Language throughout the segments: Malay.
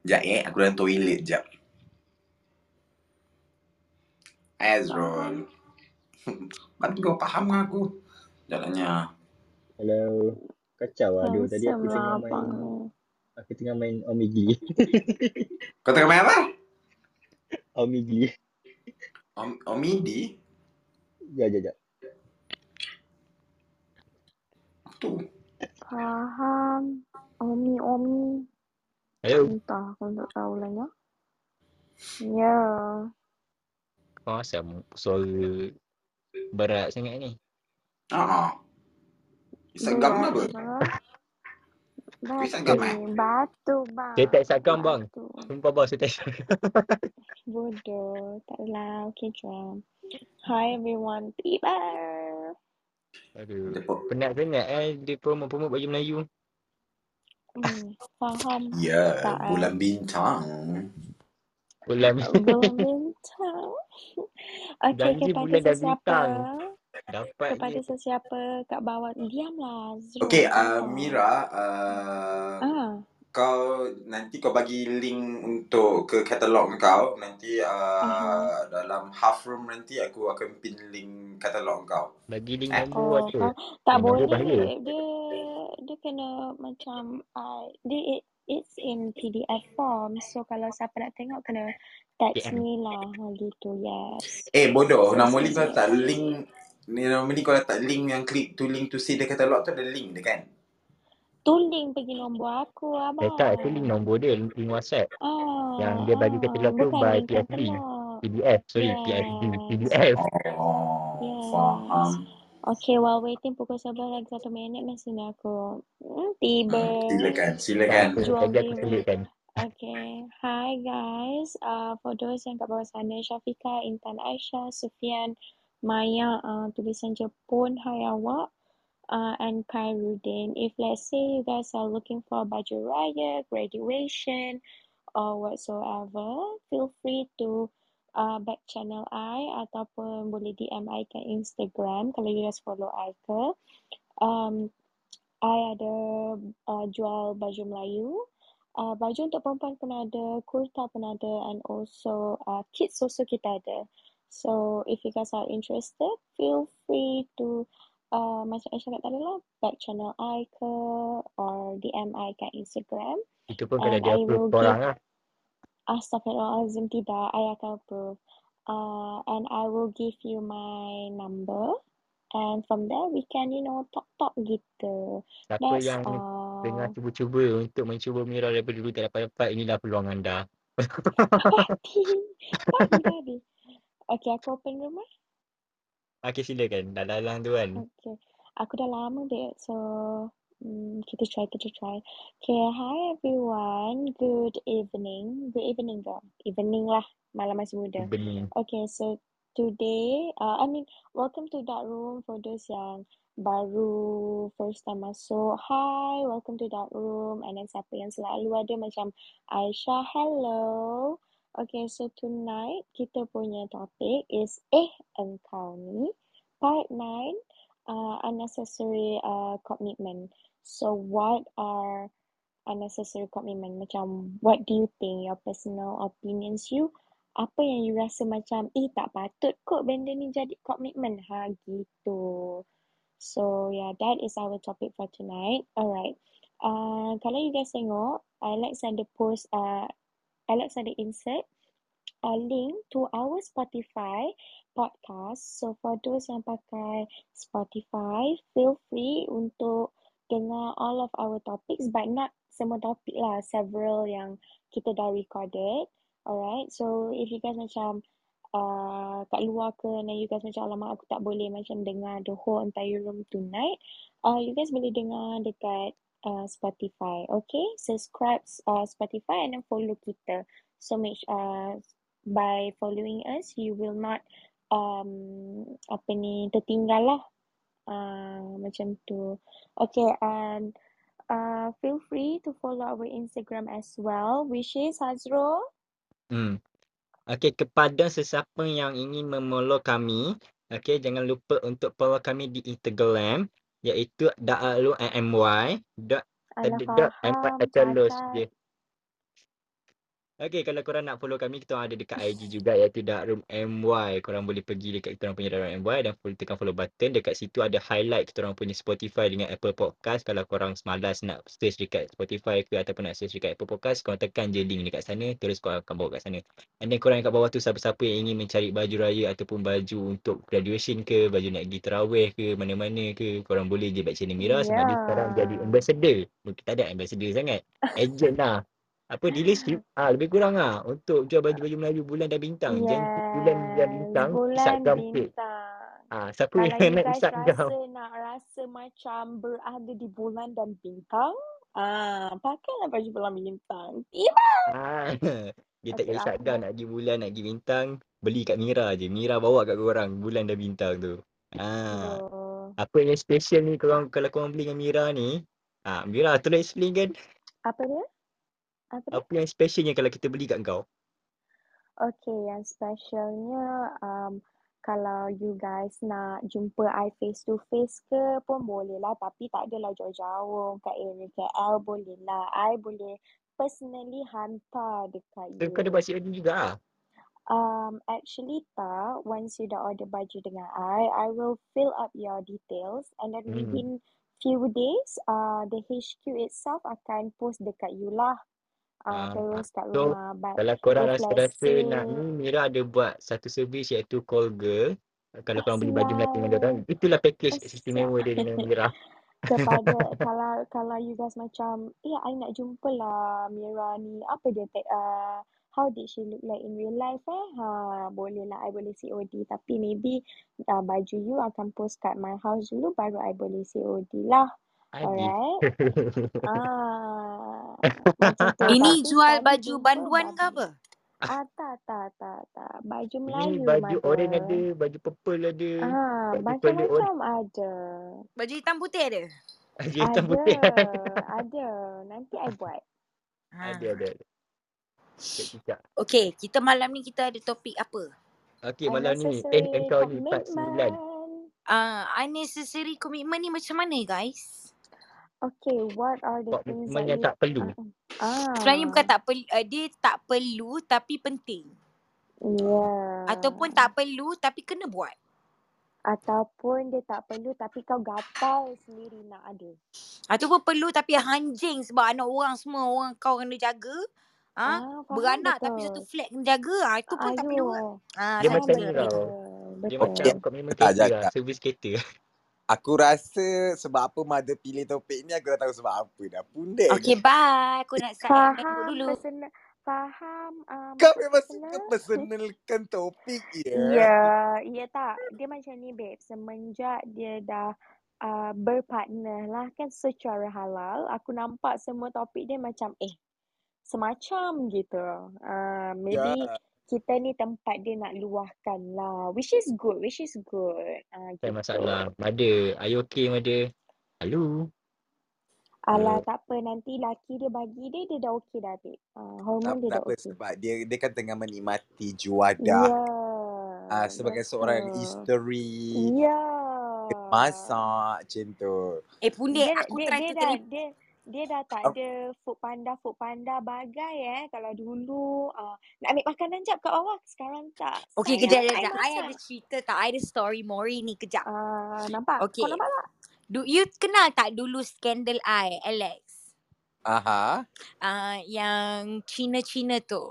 Sekejap eh, aku dalam toilet jap. Azrul. Bantu kau faham dengan aku. Jalannya. Hello. Kacau lah. Aduh, tadi aku tengah lah main aku tengah main Omigli. Kau tengah main apa? Omigli. Om Omidi? Ya, ya, ya. Tu. Faham. Omi, Omi. Hello. Entah, aku tak tahu lah ya. Ya. Kau asal suara berat sangat ni? Haa. Instagram apa? Batu. Instagram eh? Batu, bang. Saya tak Instagram bang. Batu. Sumpah bang saya tak Instagram. Bodoh. Tak adalah. Okay, jom. Hi everyone. Tiba. Aduh. Penat sangat eh dia promo-promo baju Melayu. Hmm, faham. Ya, Tak, eh. bulan bintang. Bulan bintang. Okay, Janji kepada bulan dah sesiapa. bintang. dapat Kepada sesiapa kat bawah. Diamlah. Zul. Okay, uh, Kau. Mira, uh, Ah, kau nanti kau bagi link untuk ke katalog kau. Nanti uh, Aha. dalam half room nanti aku akan pin link katalog kau. Bagi link Eh. nombor Oh, tak Nombor boleh. bahaya. Dia dia kena macam uh, dia it, it's in PDF form. So kalau siapa nak tengok kena text PM. me lah Ha, gitu. Yes. Eh bodoh, normally yes, kau letak link ni normally kau letak link yang click to link to see the katalog tu ada link dia kan? Tu link pergi nombor aku abang. Eh tak, itu link nombor dia, link WhatsApp. Ah, Yang dia bagi katalog tu by PFD. PDF, sorry, Yes. PFD, PDF. Oh, Yes. faham. Okay, while waiting pukul 11 lagi satu minit mesin aku hmm, tiba. Hmm, silakan, silakan. Jual selitkan. Okay. Hi guys. Uh, for those yang kat bawah sana, Syafika, Intan Aisyah, Sufian, Maya, uh, tulisan Jepun, hai awak. Uh, and Khairuddin. If let's say you guys are looking for baju raya, graduation, or whatsoever, feel free to uh, back channel I ataupun boleh DM I kat Instagram kalau you guys follow I ke. Um, I ada uh, jual baju Melayu. Uh, baju untuk perempuan pun ada, kurta pun ada, and also uh, kids also kita ada. So if you guys are interested, feel free to uh, macam Aisyah kat tadi lah, back channel I ke or DM I kat Instagram. Itu pun kena dia approve korang lah. Astaghfirullahalazim tidak, I akan approve. Uh, and I will give you my number. And from there we can, you know, talk-talk gitu. Siapa That's yang tengah all. cuba-cuba untuk mencuba Mira daripada dulu tak dapat-dapat, inilah peluang anda. Tadi. Okay, aku open room eh. Okay, silakan. Dah dalam tu kan. Okay. Aku dah lama dek. So, mm, kita try, kita try. Okay, hi everyone. Good evening. Good evening girl. Evening lah. Malam masih muda. Bening. Okay, so today, uh, I mean, welcome to Dark Room for those yang baru first time masuk. Hi, welcome to Dark Room. And then siapa yang selalu ada macam Aisyah, hello. Okay, so tonight kita punya topik is Eh Engkau Ni, part 9, uh, unnecessary uh, commitment. So what are unnecessary commitment? Macam what do you think, your personal opinions you? apa yang you rasa macam eh tak patut kot benda ni jadi komitmen ha gitu. So yeah, that is our topic for tonight. Alright. Uh, kalau you guys tengok, Alex ada post, uh, Alex ada insert a link to our Spotify podcast. So for those yang pakai Spotify, feel free untuk dengar all of our topics but not semua topik lah, several yang kita dah recorded. Alright, so if you guys macam uh, kat luar ke and then you guys macam alamak aku tak boleh macam dengar the whole entire room tonight, uh, you guys boleh dengar dekat uh, Spotify. Okay, subscribe uh, Spotify and then follow kita. So make uh, by following us, you will not um apa ni tertinggal lah. Uh, macam tu. Okay, and uh, feel free to follow our Instagram as well, which is Hazrul. Hmm. Okey, kepada sesiapa yang ingin memfollow kami, okey, jangan lupa untuk follow kami di Instagram iaitu da'alu.my dot Alah dot my faham, terus cacat. je. Okay, kalau korang nak follow kami, kita ada dekat IG juga iaitu Darkroom MY. Korang boleh pergi dekat kita orang punya Darkroom MY dan follow, tekan follow button. Dekat situ ada highlight kita orang punya Spotify dengan Apple Podcast. Kalau korang malas nak search dekat Spotify ke ataupun nak search dekat Apple Podcast, korang tekan je link dekat sana. Terus korang akan bawa kat sana. And then korang kat bawah tu siapa-siapa yang ingin mencari baju raya ataupun baju untuk graduation ke, baju nak pergi terawih ke, mana-mana ke, korang boleh je back channel Mira sebab dia sekarang jadi Yeah. ambassador. Mungkin tak ada ambassador sangat. Agent lah. Apa dealership ah lebih kurang ah untuk jual baju-baju Melayu bulan dan bintang. Janji bulan dan Yes, bintang bulan bintang. Ah siapa Kalau yang nak isap gam? rasa nak rasa macam berada di bulan dan bintang, ah, pakailah baju bulan bintang. Tiba. Ah dia tak Okay, isap nak pergi bulan nak pergi bintang, beli kat Mira je. Mira bawa kat korang bulan dan bintang tu. Ah Aduh. apa yang special ni korang kalau korang beli dengan Mira ni? Ah Mira tolong explain kan Apa dia? Apa dia? apa yang specialnya kalau kita beli kat kau? Okay, yang specialnya um, kalau you guys nak jumpa I face to face ke pun boleh lah tapi tak adalah jauh-jauh kat area KL boleh lah. I boleh personally hantar dekat Kau kau ada you. buat COD juga ah? Um, actually tak. Once you dah order baju dengan I, I will fill up your details and then Hmm. within few days, uh, the HQ itself akan post dekat you lah. Uh, so rumah. But Kalau korang rasa-rasa nak ni, Mira ada buat satu servis iaitu call girl. Kalau korang beli baju Melayu dengan orang, itulah Ah package istimewa dia dengan Mira. kepada kalau kalau you guys macam eh I nak jumpa lah Mira ni apa dia uh, how did she look like in real life eh ha boleh lah I boleh COD tapi maybe uh, baju you akan post kat my house dulu baru I boleh COD lah Adi. alright ah macam Ini jual baju banduan ke apa? ah tak tak tak tak baju Ini Melayu baju oren mother ada, baju purple ada, ah baju macam-macam ada Baju hitam putih ada? baju hitam ada putih. ada nanti I buat ada, Ha. ada, ada. Cicak-cicak. Okay, kita malam ni kita ada topik apa? Okey, malam ni. Eh, engkau ni part 9. commitment Uh, unnecessary commitment ni macam mana guys? Okay what are the things that yang you tak perlu. ah Sebenarnya bukan tak perlu, uh, dia tak perlu tapi penting. yeah Ataupun tak perlu tapi kena buat. ataupun dia tak perlu tapi kau gatal sendiri nak ada Ataupun perlu tapi hanjing sebab anak orang semua orang kau kena jaga. Ha? ah faham Beranak betul tapi satu flat kena jaga. Ha, itu pun tak perlu. Ha, Dia macam ni tau. Dia betul macam komitmen kereta lah, servis kereta. Aku rasa sebab apa mother pilih topik ni aku dah tahu sebab apa dah. Pundek Okay, bye. Aku nak start faham dulu. personal faham um, Kau memang suka personal personalkan topik ya. Ya, ya tak. Dia macam ni, babe. Semenjak dia dah uh, berpartner lah kan secara halal, aku nampak semua topik dia macam eh, semacam gitu. Uh, maybe kita ni tempat dia nak luahkan lah. Which is good, which is good. Uh, Tak ada masalah. gitu. Mada, are you okay Mada? Halo? Alah, Ya. tak apa. Nanti laki dia bagi dia, dia dah okey dah, babe. Uh, Tak hormon dia dah apa okey. sebab dia dia kan tengah menikmati Ya, juadah. Ah sebagai seorang betul. isteri Ya. dia masak macam tu. Eh, pundek. Dia Aku dia try dia to dah terima. dia dia dah tak ada food panda food panda bagai eh kalau dulu uh, nak ambil makanan jap kat bawah sekarang tak Okay, sayang kejap, I kejap. I ada cerita tak? I ada story Mori ni. Kejap. uh, nampak kau Okay. nampak tak Do you kenal tak dulu skandal I, Alex? Aha. Uh, yang Cina-Cina tu.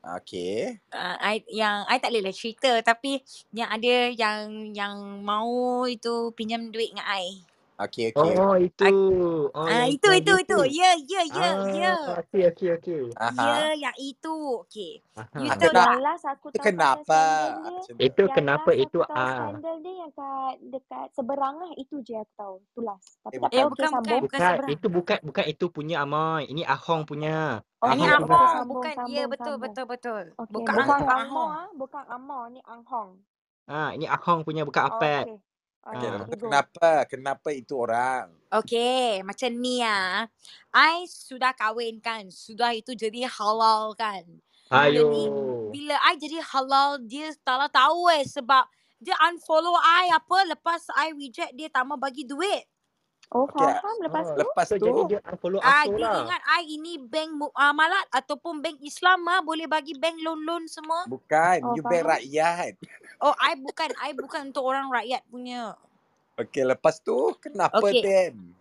Okay. Uh, I, yang I tak boleh lah cerita tapi yang ada yang yang mau itu pinjam duit dengan I. Okay, okay. Oh, itu. I, Oh, ah yang itu tadi itu itu. tu. Ya ya ya ya. Ah, okey, okey, okey. Aha. Ya yang itu. Okay. You Ah, tahu last aku tahu Kenapa? Itu yang kenapa itu aku tahu ah. skandal dia yang kat dekat seberang lah itu je aku tahu tu last tapi Eh tak tahu bukan. bukan bukan bukan Bukan, seberang. itu bukan bukan itu punya Amoy. Ini Ahong punya. oh Ini ni Ahong punya. Ahong sambung bukan ya sambung betul sambung betul betul. okay Bukan bukan Ahong. ah bukan Angmo ni Anghong Ah, ini Ahong punya bukan Apet. Okay Ah. go kenapa? Kenapa itu orang? Okay, macam ni ah. I sudah kahwin kan. Sudah itu jadi halal kan. Ayo. bila I jadi halal, dia tak tahu eh sebab dia unfollow I apa lepas I reject dia tak mau bagi duit. Oh, Okay, faham. Lepas Oh, tu? Lepas so tu jadi dia unfollow Ah, dia lah. ingat I ini bank muamalat ataupun bank Islam ah boleh bagi bank loan-loan semua. bukan Oh, you bank faham. rakyat. Oh, I bukan, I bukan untuk orang rakyat punya. Okay, lepas tu kenapa Okay. then?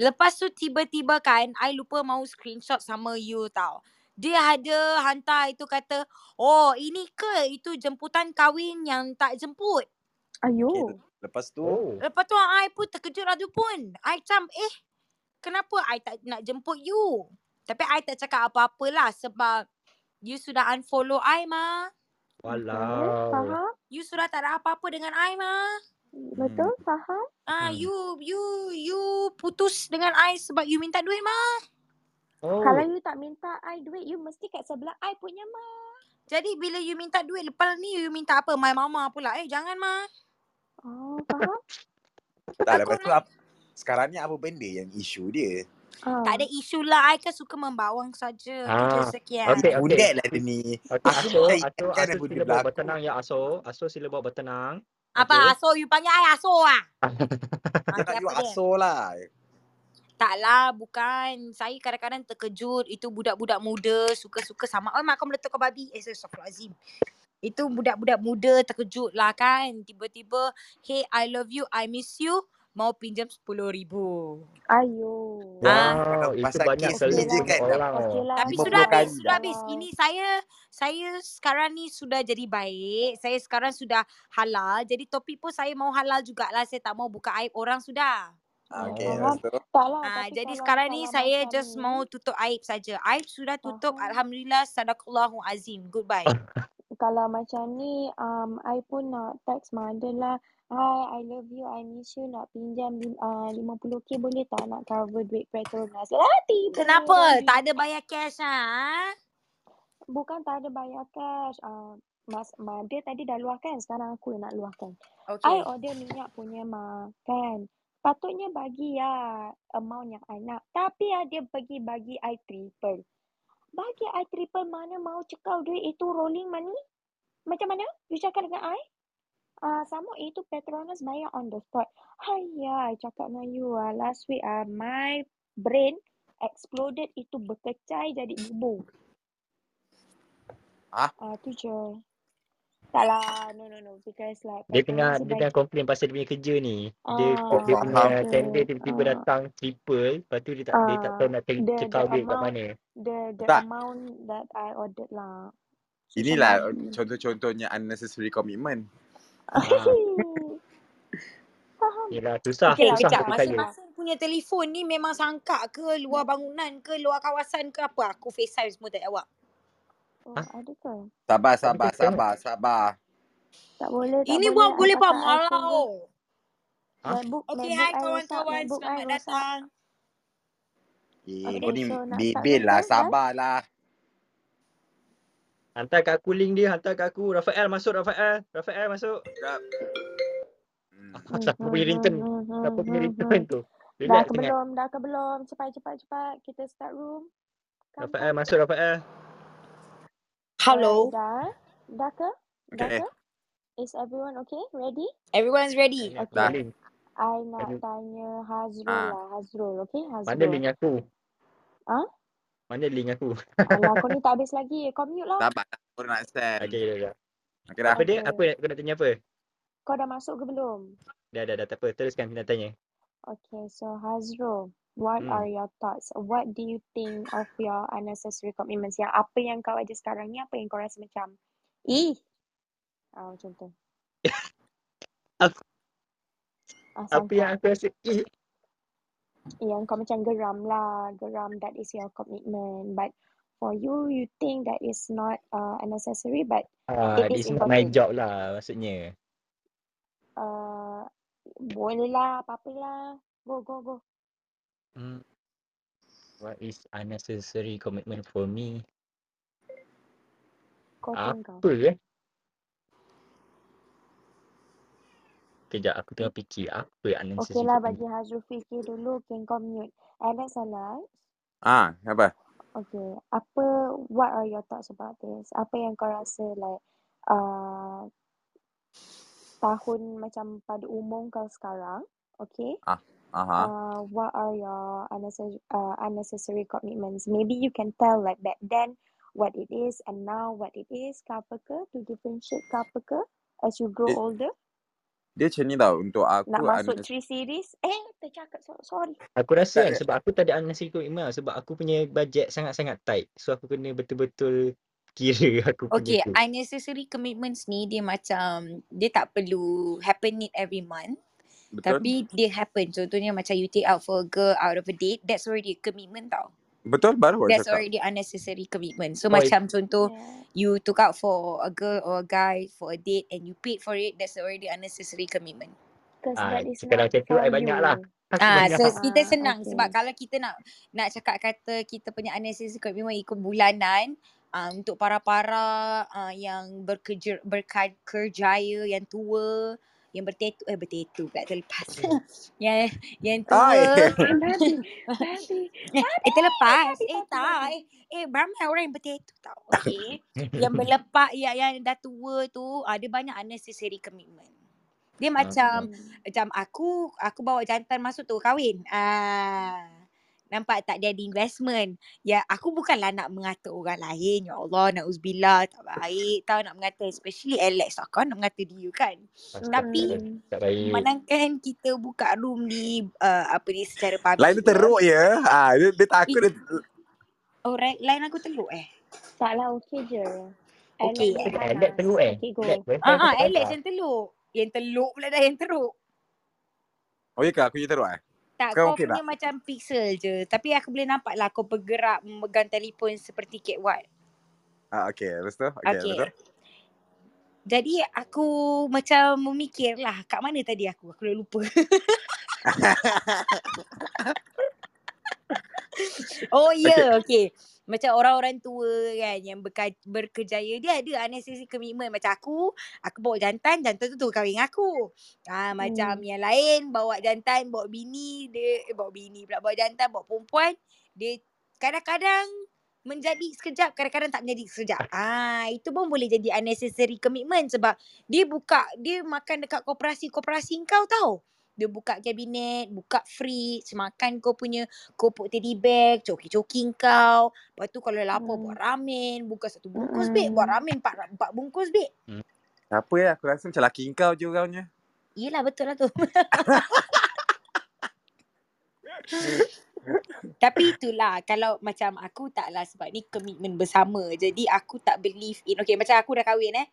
Lepas tu tiba-tiba kan, I lupa mau screenshot sama you tau. Dia ada hantar itu kata, oh ini ke itu jemputan kahwin yang tak jemput. Okay, Ayo. Lepas tu Oh. Lepas tu I pun terkejut lah tu pun. I macam eh kenapa I tak nak jemput you? Tapi I tak cakap apa-apa lah sebab you sudah unfollow I mah. Okay. Walau. Faham. You sudah tak ada apa-apa dengan I mah. Betul. Faham. Ah, Hmm. you you you putus dengan I sebab you minta duit mah. Oh. Kalau you tak minta I duit, you mesti kat sebelah I punya mah. Jadi bila you minta duit lepas ni you minta apa? My mama pula. Eh jangan mah. Oh, faham. tak lepas tu apa? Sekarang ni apa benda yang isu dia? Ah. Tak ada isu lah. I kan suka membawang saja. Je Ah, sekian. okay, okay. Budak lah dia ni. Okay, Aku Aso, tak Aso, Aso dia sila bawa bertenang ya Aso. Aso sila bawa bertenang. Apa Okay. aso? You panggil I aso ah? Nak okay, you aso lah. Tak lah, bukan. Saya kadang-kadang terkejut. Itu budak-budak muda suka-suka sama. Oh, mak kau meletup kau babi. Eh, Astaghfirullahaladzim. Itu budak-budak muda terkejut lah kan. Tiba-tiba, hey, I love you, I miss you. Mau pinjam RM10,000. Ayo. Ah. Wow, itu Pasal banyak kes Okay je lah. punya kan. orang. Okay lah. Tapi sudah habis, kali sudah dah. habis. Ini saya, saya sekarang ni sudah jadi baik. Saya sekarang sudah halal. Jadi topik pun saya mau halal jugalah. Saya tak mau buka aib orang sudah. Ah, Oh, Okay. Tak lah. Ah, jadi sekarang ni saya macam just mau tutup aib saja. Aib sudah tutup. Alhamdulillah. Sadaqallahu azim. Goodbye. Kalau macam ni, um, I pun nak text mother lah. Hi, I love you, I miss you. Nak pinjam uh, 50k boleh tak nak cover duit Petronas? Lah, tiba Kenapa? Tak ada bayar cash ah? Bukan tak ada bayar cash. Uh, mas, mother tadi dah luahkan. Sekarang aku nak luahkan. I Okay. order minyak punya mah. Kan? Patutnya bagi ya amount yang I nak. Tapi ah, dia pergi bagi I triple. Bagi I triple mana mau cekau duit itu rolling money? Macam mana? You cakap dengan I? Ah, sama itu Petronas bayar on the spot. Hayya, I cakap dengan you ah, last week ah, my brain exploded itu berkecai jadi bubur. Ah, Ah, tu je. Tak lah, no no no. Because like Dia tengah dia tengah komplain pasal dia punya kerja ni. Dia ah, dia punya faham. tender tiba-tiba the, datang triple, lepas tu dia tak dia tak tahu ah, nak cekau the duit kat mana. the, the Tak. amount that I ordered lah. Inilah contoh-contohnya unnecessary commitment. Ah, Faham. yelah susah, Okay, Okay susah kejap. okay. Masing-masing punya telefon ni memang sangka ke luar bangunan ke luar kawasan ke apa? Aku FaceTime semua tak jawab. Oh, ada ke? Sabar, sabar, sabar, sabar. Tak boleh, tak Ini boleh. buat boleh buat iPhone tu. malau. Ha? Okay, hai kawan-kawan. Selamat datang. Eh, Okay, kau ni so bebel room lah, guys? sabarlah. Hantar kat aku link dia, hantar kat aku. Rafael masuk, Rafael. Rafael masuk. Sekejap. Hmm. Ah, siapa punya ringtone? Siapa punya ringtone tu? Dah ke belum? Dah ke belum? Cepat, cepat, cepat. Kita start room. Rafael masuk, Rafael. Hello. dah? Dah ke? Dah Okay. ke? Is everyone okay? Ready? Everyone's ready. Aku Okay. Dah. I nak tanya Hazrul Ah. lah. Hazrul, okay? Mana Hazrul. link aku? Ah? Mana link aku? Alah, kau ni tak habis lagi. Kau mute lah. Sabar, baru nak send. Okay, dah, dah. Okay dah. Apa dia? Okay. Apa kau nak tanya apa? Kau dah masuk ke belum? Dah, dah, dah. Tak apa. Teruskan kita tanya. Okay, so Hazrul, what Hmm. are your thoughts? What do you think of your unnecessary commitments? Yang apa yang kau ada sekarang ni, apa yang kau rasa macam, ih, ah, macam tu. Ah, Apa yang aku rasa? Eh, Yang kau macam geram lah, geram that is your commitment. But for you, you think that is not uh, unnecessary, but ah, it is it's not my important. job lah maksudnya. Uh, boleh lah, apa-apa lah. Go, go, go. Hmm. What is unnecessary commitment for me? Kau pun kau. Apa eh? Kejap, aku tengah fikir apa yang Okay unnecessary lah, bagi Hazrul fikir dulu. Okay, kau mute. Alex, Alex. Ah, apa? Okay, apa, what are your thoughts about this? Apa yang kau rasa like, uh, tahun macam pada umur kau sekarang, okay? Ah. Aha. uh, what are your unnecessary, uh, unnecessary commitments? Maybe you can tell like back then what it is and now what it is ke apa ke to differentiate ke apa ke as you grow Dia, older. dia macam ni tau. Untuk Nak aku, masuk unnecessary. three series. Eh, tercakap. So- Sorry. Aku rasa kan sebab aku tak ada unnecessary commitment. Sebab aku punya budget sangat-sangat tight. So aku kena betul-betul kira aku punya Okay, tu. unnecessary commitments ni dia macam dia tak perlu happen it every month. Betul? Tapi dia happen. Contohnya macam you take out for a girl out of a date, that's already a commitment tau. Betul? Baru That's cakap. already unnecessary commitment. So Oh, macam contoh Yeah. you took out for a girl or a guy for a date and you paid for it, that's already unnecessary commitment. Ah, kalau macam tu for I banyak lah. you. Aku Ah, so kita Ah, senang sebab okay. kalau kita nak nak cakap kata kita punya unnecessary commitment ikut bulanan, uh, untuk para-para uh, yang bekerja berkerjaya yang tua, yang bertetu eh bertetu pula terlepas. yang yang tua. Ai. Eh, babi. Babi. eh terlepas. Babi, Eh tak. Eh, eh ramai orang yang bertetu tau. Okay. yang berlepak yang yang dah tua tu, uh, dia banyak unnecessary commitment. Dia macam Hmm. macam aku aku bawa jantan masuk tu kahwin. Ah nampak tak dia ada investment. Ya aku bukanlah nak mengata orang lain. Ya Allah nauzubillah tak baik tau nak mengata especially Alex tak kan nak mengata dia kan. Tapi tak baik. Manangkan kita buka room ni uh, apa ni secara public. Lain dia teruk je. Ah, dia, dia takut dia, Oh right, lain aku teluk eh. Tak lah, okay je. Okay, Alex teruk eh. Okay, go. Alex Ah ah Alex yang teluk. Yang teluk pula dah yang teruk. Oh ya ke? Aku je teruk eh? Tak, Sekarang kau okey punya tak? macam pixel je. Tapi aku boleh nampak lah kau bergerak memegang telefon seperti Kate Watt. Ah, okay. Lepas tu? Okay, Okay. lepas tu? Jadi aku macam memikir lah kat mana tadi aku. Aku dah lupa. oh ya, yeah, okay. Macam orang-orang tua kan yang berka- berkejaya dia ada unnecessary commitment macam aku, aku bawa jantan, jantan tu tu kahwin dengan aku. Ah macam Hmm. yang lain bawa jantan, bawa bini, dia eh, bawa bini pula, bawa jantan, bawa perempuan, dia kadang-kadang menjadi sekejap, kadang-kadang tak menjadi sekejap. Ah itu pun boleh jadi unnecessary commitment sebab dia buka dia makan dekat koperasi-koperasi kau tau. Dia buka kabinet, buka fridge, makan kau punya kopok teddy bear, coki-coki kau. Lepas tu kalau lapar buat Hmm. ramen, buka satu bungkus beg, buat Mm-mm. ramen empat, empat bungkus beg. Apa ya? Aku rasa macam laki kau je orangnya. Yelah betul lah tu. Tapi itulah kalau macam aku taklah sebab ni komitmen bersama. Jadi aku tak believe in okay macam aku dah kahwin eh.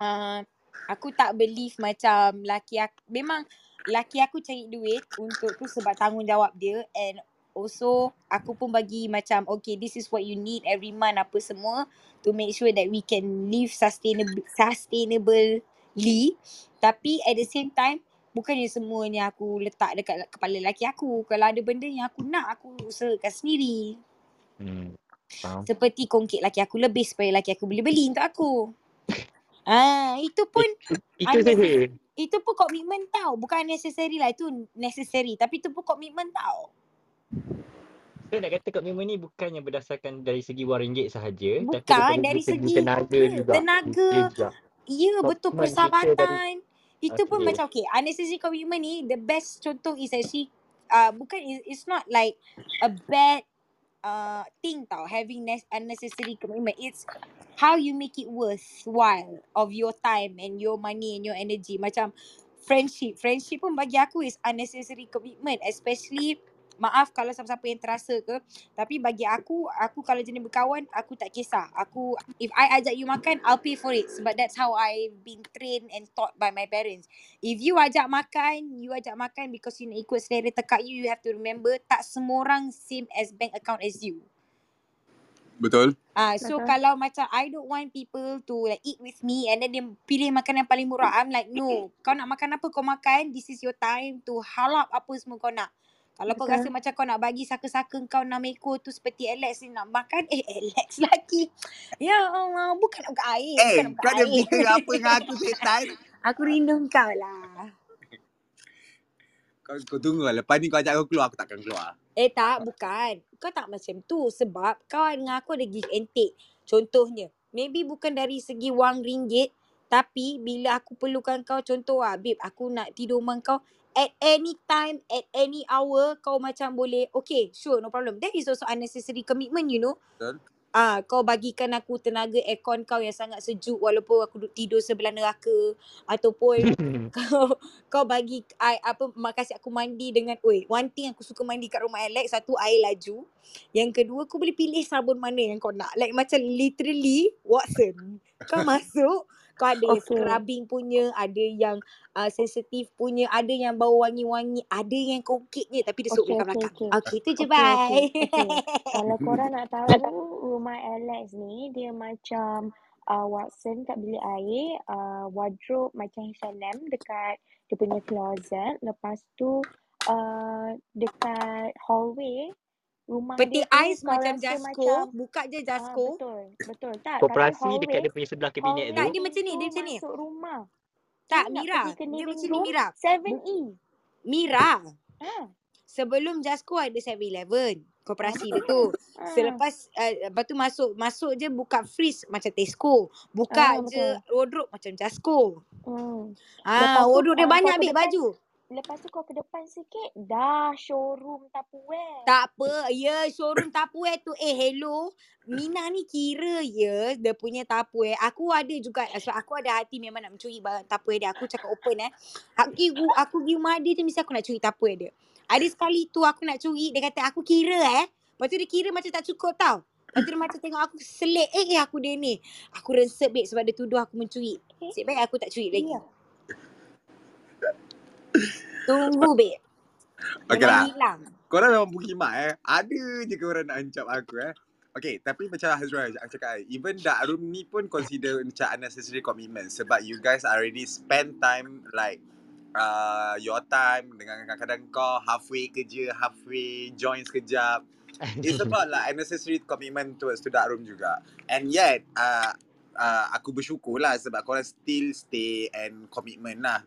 Uh, aku tak believe macam laki aku memang laki aku cari duit untuk tu sebab tanggungjawab dia and also aku pun bagi macam okay this is what you need every month apa semua to make sure that we can live sustainable sustainably tapi at the same time bukannya semuanya aku letak dekat kepala laki aku kalau ada benda yang aku nak aku usahakan sendiri Hmm. Faham. seperti kongkit laki aku lebih supaya laki aku boleh beli untuk aku ah itu pun Itu saja. unnecessary itu pun komitmen tau bukan necessary lah itu necessary tapi itu pun komitmen tau So nak kata komitmen ni bukannya berdasarkan dari segi wang ringgit sahaja. Tapi bukan daripada dari segi segi tenaga juga. tenaga juga. Ya betul Komitmen kita dari persahabatan. Itu pun Okay. macam okay unnecessary commitment ni the best contoh is actually uh, bukan it- it's not like a bad uh, thing tau having ne- unnecessary commitment. It's how you make it worthwhile of your time and your money and your energy. Macam friendship. Friendship pun bagi aku is unnecessary commitment especially maaf kalau siapa-siapa yang terasa ke tapi bagi aku aku kalau jenis berkawan aku tak kisah aku if I ajak you makan I'll pay for it sebab that's how I've been trained and taught by my parents if you ajak makan you ajak makan because you nak ikut selera tekak you you have to remember tak semua orang same as bank account as you Betul? Ah, so Betul. kalau macam I don't want people to like eat with me and then dia pilih makanan yang paling murah. I'm like no. Kau nak makan apa kau makan. This is your time to halap apa semua kau nak. Kalau kau rasa Betul. macam kau nak bagi saka-saka kau enam ekor tu seperti Alex ni nak makan. Eh Alex lagi. Ya Allah. Bukan nak buka air. Bukan Eh, nak buka kau ada fikir apa dengan aku setan? Aku rindu kau lah. Kau, kau tunggu lah. Lepas ni kau ajak aku keluar, aku takkan keluar. Eh tak, bukan. Kau tak macam tu sebab kau dengan aku ada give and take. Contohnya, maybe bukan dari segi wang ringgit Tapi bila aku perlukan kau contoh ah babe aku nak tidur dengan kau at any time at any hour kau macam boleh okay sure no problem. That is also unnecessary commitment you know. Betul. Ah, kau bagikan aku tenaga aircon kau yang sangat sejuk walaupun aku duduk tidur sebelah neraka ataupun kau kau bagi I, apa mak kasih aku mandi dengan oi one thing aku suka mandi kat rumah Alex satu air laju yang kedua kau boleh pilih sabun mana yang kau nak like macam literally Watson kau masuk kau ada yang Okay. scrubbing punya ada yang uh, sensitif punya ada yang bau wangi-wangi ada yang kokek je tapi dia suruh Okay, belakang okay, belakang okay. okay tu je Okay, bye okay, okay. Kalau korang nak tahu, rumah Alex ni dia macam uh, Watson kat bilik air, uh, wardrobe macam H&M dekat dia punya closet. Lepas tu uh, dekat hallway rumah peti dia tu ais macam Jasko macam buka je ah Jasko betul betul. Tak Koperasi dekat hallway dia punya sebelah kabinet hallway tak tu. dia macam ni dia macam ni. masuk rumah. tak nak Mira. dia macam ni Mira. 7E. Mira. Ah, sebelum Jasko ada 7-Eleven ah, koperasi dia tu. Ah, selepas uh, lepas tu masuk masuk je buka freeze macam Tesco. Buka ah, je betul. wardrobe macam Jasko Hmm. ah Lepas tu wardrobe dia kau banyak ambil baju Lepas tu kau ke depan sikit, dah showroom Tupperware. tak apa ya showroom Tupperware tu eh hello Mina ni kira ya dia punya Tupperware aku ada juga sebab aku ada hati memang nak mencuri barang Tupperware dia aku cakap open eh aku aku pergi rumah dia tu mesti aku nak curi Tupperware dia ada sekali tu aku nak curi dia kata aku kira eh lepas tu dia kira macam tak cukup tau Lepas tu dia macam tengok aku selit eh, eh aku dia ni. Aku resep babe sebab dia tuduh aku mencuri. Eh, baik aku tak curi lagi. iya. Tunggu babe. Okay lah. hilang. Korang memang bukimak eh. Ada je korang nak ancam aku eh. Okay, tapi macam Hazrul aku cakap eh, even dark room ni pun consider macam unnecessary commitment sebab you guys already spend time like uh, your time dengan kadang-kadang kau halfway kerja, halfway join sekejap. It's about like unnecessary commitment towards to dark room juga. And yet, uh, uh, aku bersyukur lah sebab korang still stay and commitment lah.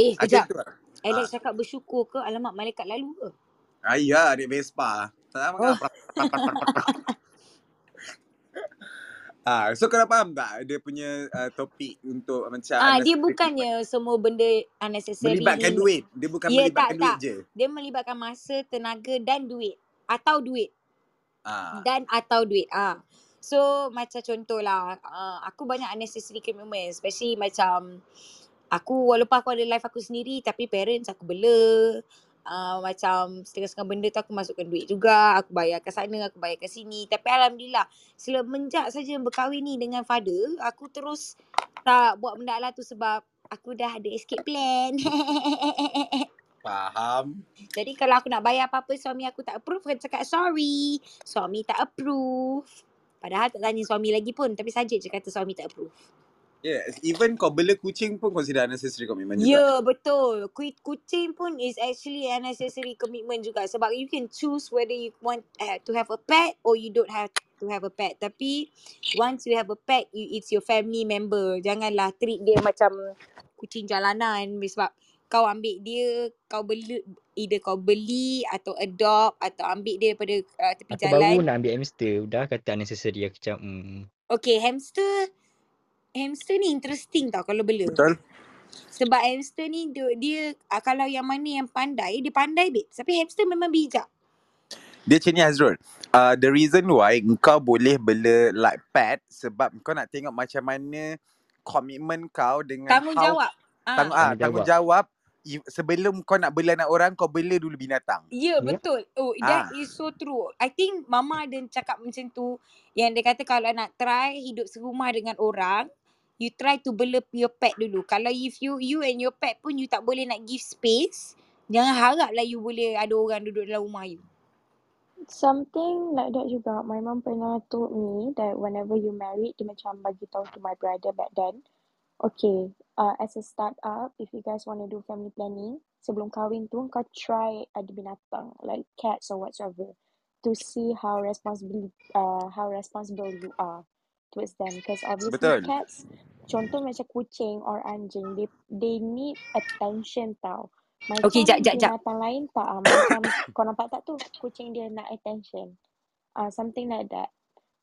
Eh, kejap. Alex cakap bersyukur ke? Alamak, malaikat lalu ke? Ah, ya, naik Vespa. Tak Oh. Ah, so korang faham tak dia punya uh, topik untuk macam Ah, dia bukannya semua benda unnecessary. melibatkan duit. Dia bukan Ya, melibatkan tak, duit tak. je. Dia melibatkan masa, tenaga dan duit. Atau duit. Ah. Dan atau duit. Ah. So, macam contohlah. Uh, aku banyak unnecessary commitment. Especially macam aku walaupun aku ada life aku sendiri tapi parents aku bela. Uh, macam setengah-setengah benda tu aku masukkan duit juga. Aku bayar ke sana, aku bayar ke sini. Tapi Alhamdulillah semenjak saja berkahwin ni dengan father, aku terus tak buat benda lah tu sebab aku dah ada escape plan. Faham. Jadi kalau aku nak bayar apa-apa suami aku tak approve, aku cakap sorry. Suami tak approve. Padahal tak tanya suami lagi pun. Tapi saja je kata suami tak approve. Yeah, even kau bela kucing pun consider unnecessary commitment Ya, juga. yeah, betul. Ku- Kucing pun is actually unnecessary commitment juga. Sebab you can choose whether you want uh, to have a pet or you don't have to have a pet. Tapi once you have a pet, you it's your family member. Janganlah treat dia macam kucing jalanan. Sebab kau ambil dia, kau beli, either kau beli atau adopt atau ambil dia daripada uh, tepi Aku jalan. baru nak ambil hamster. Dah kata unnecessary. Aku macam hmm. Okay, hamster hamster ni interesting tau kalau bela. Betul? Sebab hamster ni dia, dia uh, kalau yang mana yang pandai, dia pandai babe. Tapi hamster memang bijak. Dia macam ni Hazrul. Uh, the reason why kau boleh bela like pet sebab kau nak tengok macam mana komitmen kau dengan Tanggungjawab. how Ah. tang, ah, Tanggungjawab. sebelum kau nak bela anak orang kau bela dulu binatang. Ya, yeah, betul. Oh, that Ah. is so true. I think mama ada cakap macam tu. Yang dia kata kalau nak try hidup serumah dengan orang, you try to bela your pet dulu. Kalau if you you and your pet pun you tak boleh nak give space, jangan haraplah you boleh ada orang duduk dalam rumah you. Something like that juga. My mom pernah told me that whenever you married, dia macam bagi tahu to my brother back then. Okay, uh, as a startup, if you guys want to do family planning, sebelum kahwin tu kau try ada binatang like cats or whatsoever to see how responsible uh, how responsible you are towards them because obviously Betul. cats contoh macam kucing or anjing they they need attention tau macam Okay, jap, jap, jap. binatang lain tak ah macam kau nampak tak tu kucing dia nak attention uh, something like that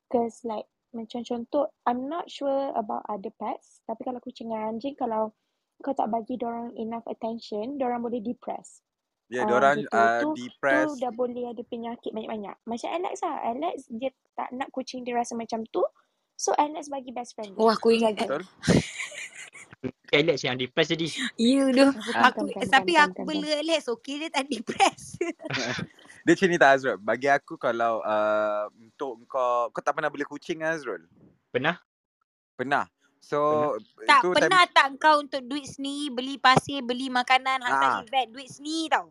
because like Macam contoh, I'm not sure about other pets. Tapi kalau kucing dan anjing, kalau kau tak bagi orang enough attention, orang boleh depress. Ya, yeah, Ah, diorang gitu. uh, Tu, tu depressed. dah boleh ada penyakit banyak-banyak. Macam Alex lah. Alex, dia tak nak kucing dia rasa macam tu. So, Alex bagi best friend dia. Oh aku ingat. Jaga. Betul? Alex yang depressed tadi. Ya doh. Bukan, Aku bukan, tapi bukan, aku bela Alex okey dia tak depress. Dia macam ni tak Azrul? Bagi aku kalau uh, untuk kau, kau tak pernah beli kucing kan, Azrul? Pernah? Pernah. So, tak itu pernah tak kau untuk duit sendiri beli pasir, beli makanan, hantar Ah. event duit sendiri tau.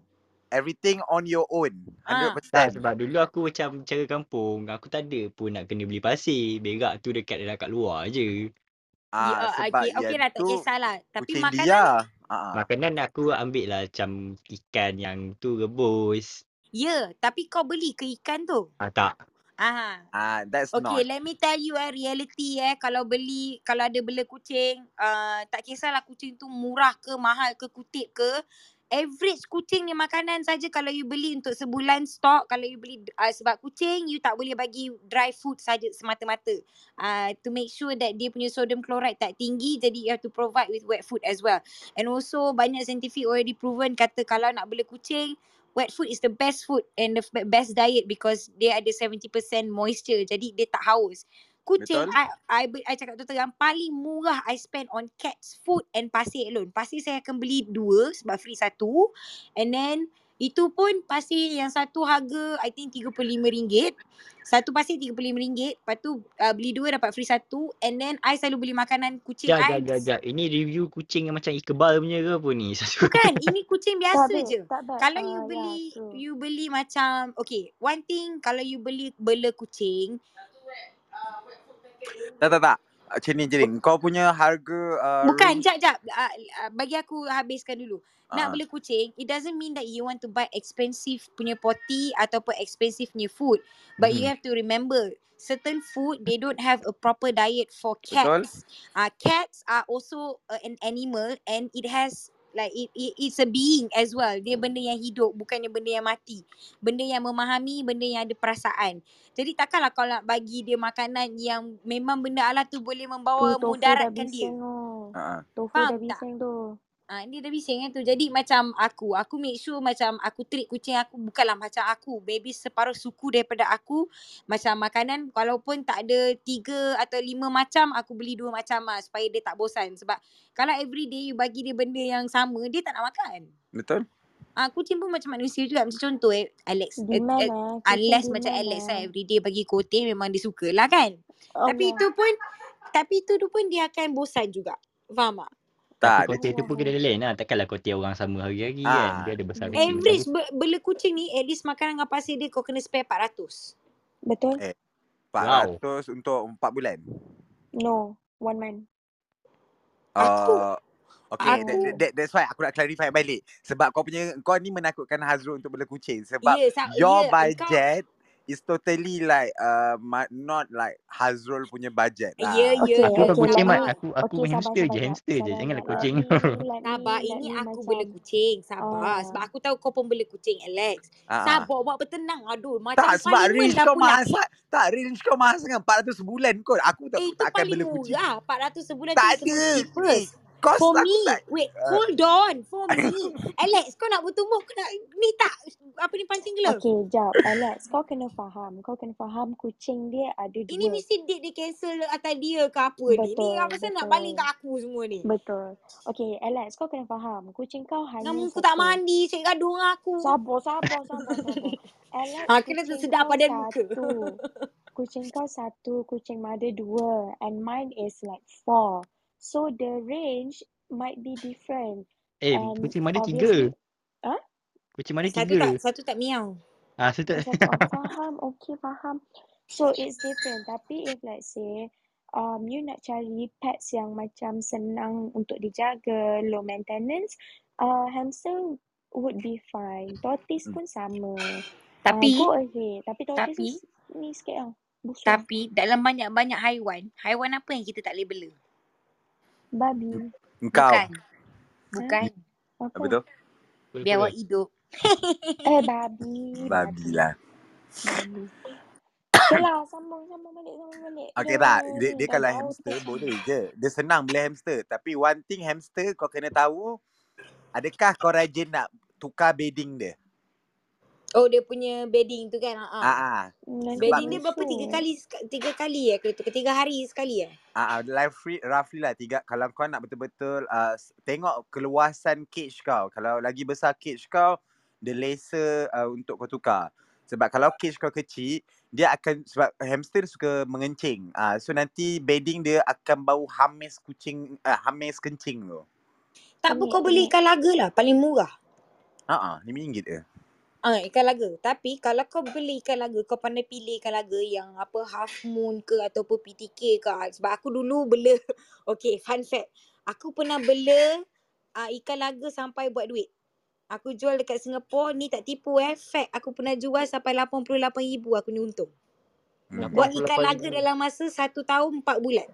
Everything on your own. Ah. 100%. Tak sebab dulu aku macam cara kampung. Aku tak ada pun nak kena beli pasir. Berak tu dekat dalam kat luar je. Ah, ya, sebab okay, okay lah tak tu kisahlah. Tapi makanan liar. Ah, ah. Makanan aku ambil lah macam ikan yang tu rebus. Ya, tapi kau beli ke ikan tu? Ah tak. Aha. Ah, that's Okay, not. let me tell you eh, reality eh. Kalau beli, kalau ada bela kucing, uh, tak kisahlah kucing tu murah ke, mahal ke, kutip ke. Average kucing ni makanan saja kalau you beli untuk sebulan stok. Kalau you beli uh, sebab kucing, you tak boleh bagi dry food saja semata-mata. Uh, to make sure that dia punya sodium chloride tak tinggi. Jadi you have to provide with wet food as well. And also banyak scientific already proven kata kalau nak bela kucing, wet food is the best food and the best diet because dia ada 70% moisture. Jadi dia tak haus. Kucing, Betul. I, I, I cakap tu terang, paling murah I spend on cats food and pasir alone. Pasir saya akan beli dua sebab free satu. And then, itu pun pasir yang satu harga I think RM35. Satu pasir RM35. Lepas tu uh, beli dua dapat free satu. And then I selalu beli makanan kucing I. jap, jap, jap. Ini review kucing yang macam Iqbal punya ke apa ni? Satu. Bukan, ini kucing Tak biasa bad, je. tak. Kalau Ah, you ya, beli true. you beli macam okay, one thing kalau you beli bela kucing, Tak, tak, tak. Macam ni je. Kau punya harga uh, bukan jap jap uh, uh, bagi aku habiskan dulu. Nak Ah, bela kucing, it doesn't mean that you want to buy expensive punya potty ataupun expensive punya food. But you Mhm. have to remember, certain food they don't have a proper diet for cats. Uh, cats are also uh, an animal and it has like it, it it's a being as well. Dia benda yang hidup, bukannya benda yang mati. Benda yang memahami, benda yang ada perasaan. Jadi takkanlah kau nak bagi dia makanan yang memang benda Allah tu boleh Tu membawa tofu dah mudaratkan dia. bising tu. Ah. Tofu Faham dah tak? bising tu. Ah, dia dah bising kan tu. Jadi macam aku, aku make sure macam aku treat kucing aku bukanlah macam aku. Maybe separuh suku daripada aku. Macam makanan walaupun tak ada tiga atau lima macam, aku beli dua macam lah supaya dia tak bosan. Sebab kalau everyday you bagi dia benda yang sama, dia tak nak makan. Betul? Ah, kucing pun macam manusia juga. Macam contoh eh, Alex. Eh, Demand eh, eh. Kucing unless macam demand Alex eh. lah everyday bagi kote memang dia suka lah kan. Tapi Allah. itu pun, tapi itu tu pun dia akan bosan juga. Faham tak? Tak, Tapi kote tu pun kena lain lah. Takkanlah kote orang sama hari-hari kan. Ah. Dia ada besar kecil. Hmm. Average be- bela kucing ni at least makanan dengan pasir dia kau kena spare 400. Betul? Eh. Wow. 400 untuk 4 bulan. No. One month. Aku Uh, okay, aku that, that, that's why aku nak clarify balik. Sebab kau punya, kau ni menakutkan Hazrul untuk bela kucing. Sebab sa- your engkau budget is totally like uh, not like Hazrul punya budget ya lah. ya Okay, Aku ya kan okay, kucing let mat. me, Aku aku okay, sabar, hamster je. sabar, jap. Hamster je. Janganlah kucing. Sabar, ini aku bela kucing. Sabar. Sebab aku tahu kau pun bela kucing, Alex. Ah, ah. Sabar, buat bertenang. Aduh, macam Tak sebab range kau mahal Tak range kau mahal sangat 400 sebulan kot Aku tak, Eh, itu tak akan paling bela kucing murah. 400 sebulan tu Tak ada Kos For aku me, tak wait, uh, hold on. For me, Alex, kau nak bertumbuk, kau nak, ni tak, apa ni pancing gelap? okay, jap. Alex, kau kena faham. Kau kena faham kucing dia ada Ini dua. mesti date dia cancel atas dia ke apa ni. Ni apa Betul, pasal nak balik betul. kat aku semua ni. Betul. Okay, Alex, kau kena faham. Kucing kau hanya muka tak satu. mandi, cik gaduh dengan aku. Sabar, sabar, sabar, sabar. Alex, Ha, kena kau padan muka. satu. Kucing kau satu, kucing mother dua. And mine is like four. So the range might be different. Eh, And kucing mana tiga? huh? Kucing mana Satu tiga? tak, satu tak miau. Ah, satu satu. Oh, faham. Okay, faham. So it's different. Tapi if let's say, um, you nak cari pets yang macam senang untuk dijaga, low maintenance, uh, hamster would be fine. Tortoise pun sama. Uh, Tapi, go ahead. Tapi tortoise tapi, ni, ni sikit lah. Busuk. tapi dalam banyak-banyak haiwan, haiwan apa yang kita tak boleh bela? Babi. Engkau Bukan. Bukan. Apa? Apa tu? Biar awak hidup. Eh, babi. Babi lah Babi. Okay lah, sambung, sambung balik, sambung balik. Okay Dah, tak, dia, dia kalau hamster boleh je. Dia senang beli hamster. Tapi one thing hamster kau kena tahu, adakah kau rajin nak tukar bedding dia? Oh dia punya bedding tu kan. Ha. Ah, ah. Bedding dia berapa tiga kali tiga kali ya ke tu tiga hari sekali ya. Ah, ah, roughly, roughly lah tiga. Kalau kau nak betul-betul uh, tengok keluasan cage kau. Kalau lagi besar cage kau, the lesser uh, untuk kau tukar. Sebab kalau cage kau kecil, dia akan sebab hamster suka mengencing. Ah, so nanti bedding dia akan bau hamis kucing, uh, hamis kencing tu. Tak apa kau beli pelik. ikan laga lah paling murah. Ah, ah, RM5 je. Ah ikan laga. Tapi kalau kau beli ikan laga kau pandai pilih ikan laga yang apa half moon ke ataupun PTK ke. Ah, Sebab aku dulu bela okay fun fact. Aku pernah bela uh, ikan laga sampai buat duit. Aku jual dekat Singapore ni tak tipu eh. Fact aku pernah jual sampai RM88,000 aku ni untung. Hmm. Buat ikan laga 88,000. dalam masa satu tahun empat bulan.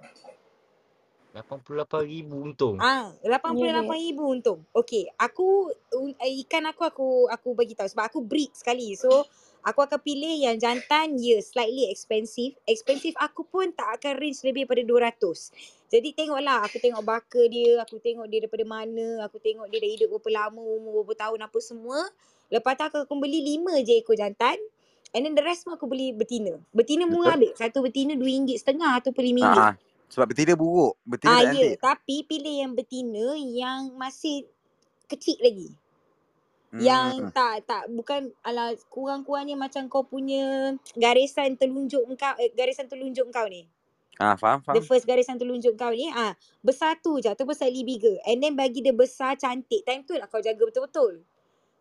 88,000 untung. Ah, Ya, RM88,000 untung. Okey, aku eh, ikan aku aku aku bagi tahu sebab aku breed sekali. So, aku akan pilih yang jantan ya slightly expensive. Expensive aku pun tak akan range lebih pada 200. Jadi tengoklah, aku tengok baka dia, aku tengok dia daripada mana, aku tengok dia dah hidup berapa lama, umur berapa tahun apa semua. Lepas tu aku akan beli 5 je ekor jantan. And then the rest semua aku beli betina. Betina murah ambil. Satu betina RM2.5 ataupun RM5. Ah, ah. Sebab betina buruk. Betina Ah ya, cantik. tapi pilih yang betina yang masih kecil lagi. Yang Hmm. tak tak bukan ala kurang-kurangnya macam kau punya garisan telunjuk kau eh, garisan telunjuk kau ni. Ah, faham, The faham. first garisan telunjuk kau ni ah besar tu je ataupun slightly bigger. And then bagi dia besar cantik. Time tu lah kau jaga betul-betul.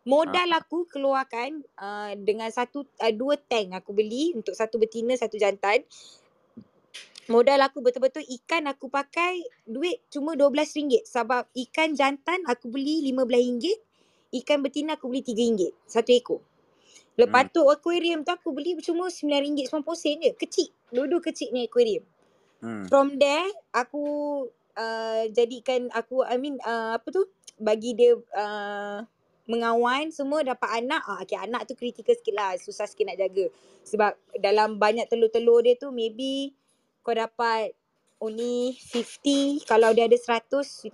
Modal aku keluarkan uh, dengan satu uh, dua tank aku beli untuk satu betina satu jantan. Modal aku betul-betul ikan aku pakai duit cuma RM12 sebab ikan jantan aku beli RM15, ikan betina aku beli RM3 satu ekor. Lepas Hmm. tu aquarium tu aku beli cuma RM9.90 sen je. Kecil. Dua-dua kecil ni aquarium. Hmm. From there aku uh, jadikan aku I mean uh, apa tu bagi dia uh, mengawan semua dapat anak ah okay, anak tu critical sikit lah susah sikit nak jaga sebab dalam banyak telur-telur dia tu maybe kau dapat only 50 kalau dia ada 100 50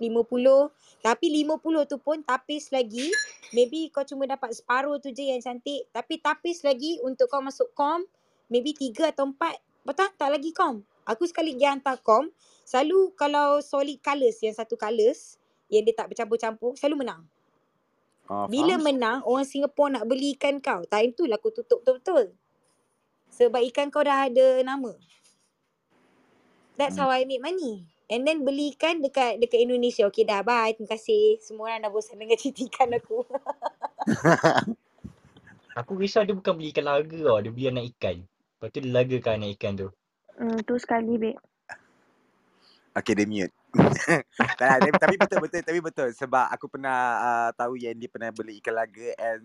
tapi 50 tu pun tapis lagi. Maybe kau cuma dapat separuh tu je yang cantik. Tapi tapis lagi untuk kau masuk kom maybe 3 atau 4 betul? Tak lagi kom aku sekali pergi hantar kom selalu kalau solid colours yang satu colours yang dia tak bercampur-campur selalu menang. Ah, bila faham. menang orang Singapore nak beli ikan kau. Time tu lah aku tutup betul-betul. Sebab ikan kau dah ada nama That's Hmm. how I make money. And then beli ikan dekat dekat Indonesia. Okay dah bye. Terima kasih. Semua orang dah bosan dengan cerita ikan aku. Aku risau dia bukan beli ikan laga tau. Dia beli anak ikan. Lepas tu dia lagakan anak ikan tu. Hmm, tu sekali, babe. Okay, dia mute. tak tapi, tapi betul betul tapi betul sebab aku pernah uh, tahu yang dia pernah beli ikan laga and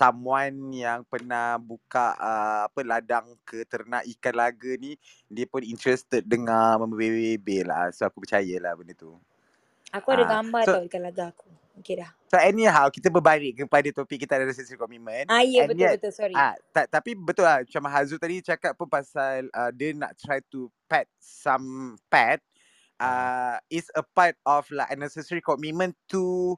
someone yang pernah buka uh, apa ladang ke ternak ikan laga ni dia pun interested dengan membebe lah so aku percayalah benda tu. Aku ada Ah, gambar so- tau ikan laga aku. Okay dah. So anyhow kita berbalik kepada topik kita ada sensory commitment. Ah ya betul betul sorry. Ah, ta- tapi betul lah macam Hazul tadi cakap pun pasal uh, dia nak try to pet some pet uh, is a part of like a necessary commitment to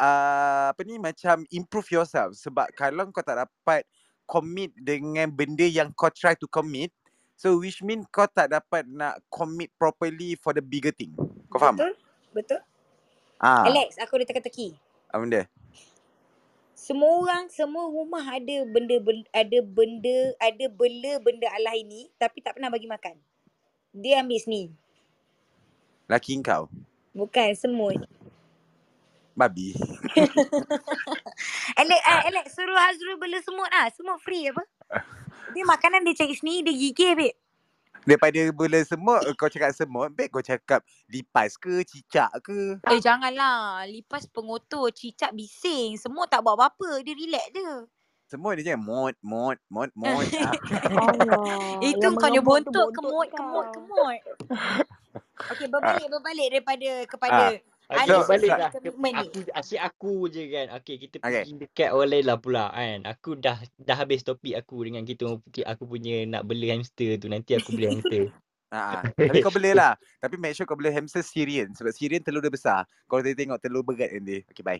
uh, apa ni macam improve yourself sebab kalau kau tak dapat commit dengan benda yang kau try to commit so which mean kau tak dapat nak commit properly for the bigger thing. Kau faham? Betul? Betul? Ah, Alex, aku ada teka-teki. apa benda? Semua orang, semua rumah ada benda, benda ada benda, ada bela benda Allah ini tapi tak pernah bagi makan. Dia ambil sendiri. Laki kau. Bukan semut. Babi. Alex, uh, Alex suruh Hazrul bela semut lah. Semut free apa? Dia makanan dia cari sendiri, dia gigih babe. Daripada bola semut kau cakap semut, baik kau cakap lipas ke, cicak ke. Eh janganlah. Lipas pengotor, cicak bising. Semut tak buat apa-apa. Dia relax je. Semut dia mot, mot, mot. ah. Allah. Itu kau dia bontot, bontot kemut, kemut, kemut. Okey, berbalik, berbalik daripada kepada Ah. Okay, So, balik lah. Aku asyik aku je kan. Okay, kita Okay. pergi dekat orang lain lah pula kan. Aku dah dah habis topik aku dengan kita aku punya nak beli hamster tu. Nanti aku beli hamster. Ha, tapi kau boleh lah. Tapi make sure kau boleh hamster Syrian. Sebab Syrian telur dia besar. Kau tengok tengok telur berat kan dia. Okay, bye.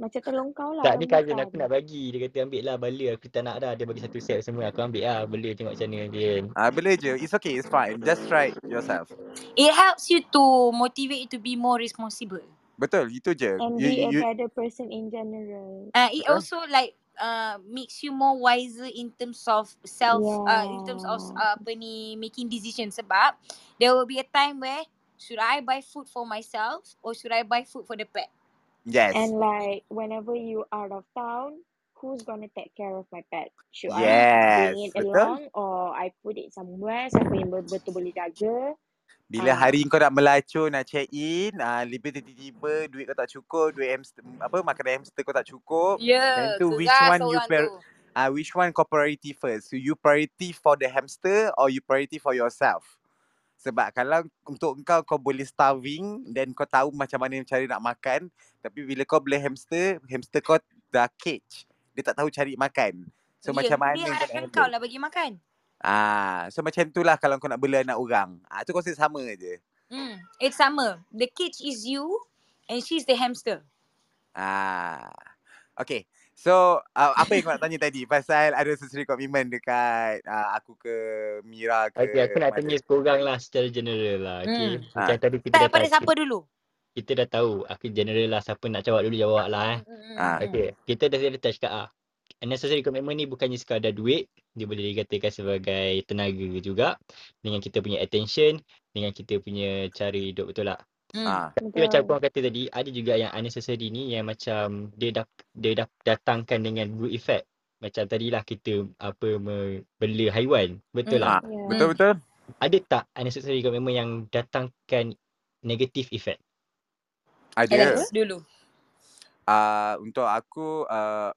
Macam tolong kau lah. tak ni bukan. aku nak bagi. Dia kata ambil lah bala. Aku tak nak dah. Dia bagi satu set semua. Aku ambil lah. Bela tengok macam mana dia. Ah, boleh je. It's okay. It's fine. Just try yourself. It helps you to motivate you to be more responsible. Betul. Itu je. And You, be a you, better person in general. Uh, it Betul. also like uh, makes you more wiser in terms of self uh, in terms of Yeah. uh, apa ni making decision sebab there will be a time where should I buy food for myself or should I buy food for the pet? Yes. And like whenever you out of town, who's gonna take care of my pet? Should I Yes. bring it Betul. along or I put it somewhere siapa yang betul boleh jaga? Bila Ah. hari kau nak melacur, nak check in, ah, lebih tiba-tiba duit kau tak cukup, duit hamster, apa makanan hamster kau tak cukup. Ya, Then tu which keras one you par- tu. Ah, which one kau priority first? So you priority for the hamster or you priority for yourself? Sebab kalau untuk kau kau boleh starving then kau tahu macam mana cara nak makan, tapi bila kau beli hamster, hamster kau dah cage. Dia tak tahu cari makan. So Ya, macam mana dia kau harapkan lah bagi makan. Ah, so macam tu lah kalau kau nak bela anak orang. Ah, tu kau rasa sama je. Hmm, it's sama. The cage is you and she's the hamster. Ah. Okay. So, uh, apa yang kau nak tanya tadi pasal ada sesuatu komitmen dekat uh, aku ke Mira ke Okay, aku nak tanya korang lah secara general lah. Okay. Hmm. Macam Ah. tadi kita Tak dah tahu. siapa dulu? Kita dah tahu. Aku general lah. Siapa nak jawab dulu jawab lah eh. Hmm, Ah, hmm, Okay. Kita dah ada touch kat ah. Unnecessary commitment ni bukannya sekadar duit. Dia boleh dikatakan sebagai tenaga juga. Dengan kita punya attention. Dengan kita punya cara hidup betul tak? Hmm. Ah. Tapi macam Betul. korang kata tadi, ada juga yang unnecessary ni yang macam dia dah dia dah datangkan dengan good effect. Macam tadilah kita apa membela haiwan. Betul Hmm. tak? Ah, Yeah. betul betul. Ada tak unnecessary commitment yang datangkan negative effect? Ada. Alex dulu. Uh, untuk aku uh,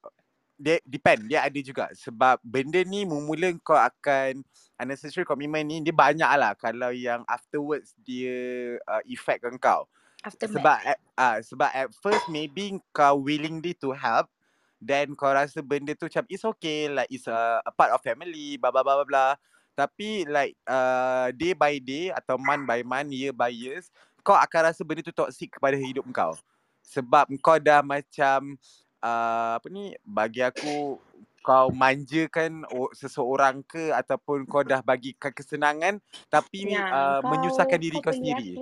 dia depend dia ada juga sebab benda ni mula kau akan unnecessary commitment ni dia banyak lah kalau yang afterwards dia uh, effect ke kau. Aftermath. Sebab at, ah sebab at first maybe kau willingly to help then kau rasa benda tu macam it's okay like it's a, a part of family blah blah blah blah blah. Tapi like uh, day by day atau month by month, year by years, kau akan rasa benda tu toxic kepada hidup kau. Sebab kau dah macam uh, apa ni bagi aku kau manjakan seseorang ke ataupun kau dah bagikan kesenangan tapi Ya, uh, kau menyusahkan diri kau kau sendiri.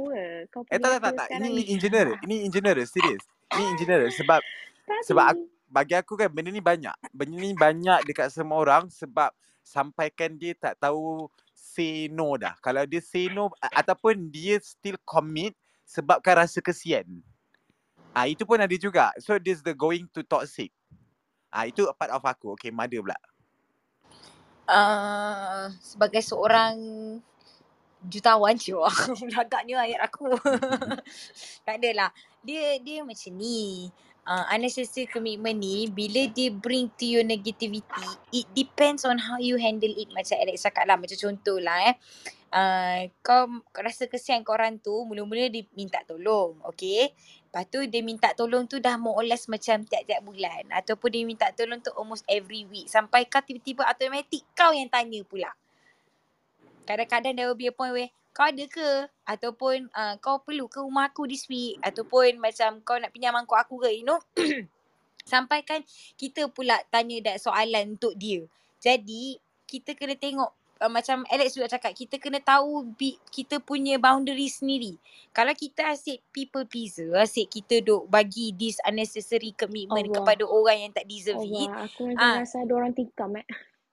Kau Eh tak tak tak tak. Ini ni. in general. Ini in general. Serius. Ini in general. Sebab sebab aku, bagi aku kan benda ni banyak. Benda ni banyak dekat semua orang sebab sampaikan dia tak tahu say no dah. Kalau dia say no ataupun dia still commit sebabkan rasa kesian. Ah itu pun ada juga. So this the going to toxic. Ah itu part of aku. Okay, mother pula. Uh, sebagai seorang jutawan cium agaknya ayat aku. Tak adalah. Dia dia macam ni. Uh, unnecessary commitment ni bila dia bring to your negativity it depends on how you handle it macam Alex cakap lah. Macam contoh lah eh. Uh, kau, kau rasa kesian kau orang tu mula-mula dia minta tolong okay Lepas tu dia minta tolong tu dah more or less macam tiap-tiap bulan. Ataupun dia minta tolong tu almost every week. Sampai kau tiba-tiba automatic kau yang tanya pula. Kadang-kadang there will be a point where kau ada ke? Ataupun uh, kau perlu ke rumah aku this week? Ataupun macam kau nak pinjam mangkuk aku ke? You know? Sampai kan kita pula tanya that soalan untuk dia. Jadi kita kena tengok uh, macam Alex juga cakap kita kena tahu bi- kita punya boundary sendiri. Kalau kita asyik people pleaser, asyik kita duk bagi this unnecessary commitment Allah. kepada orang yang tak deserve it. Allah, aku macam Ah. rasa ada orang tikam eh.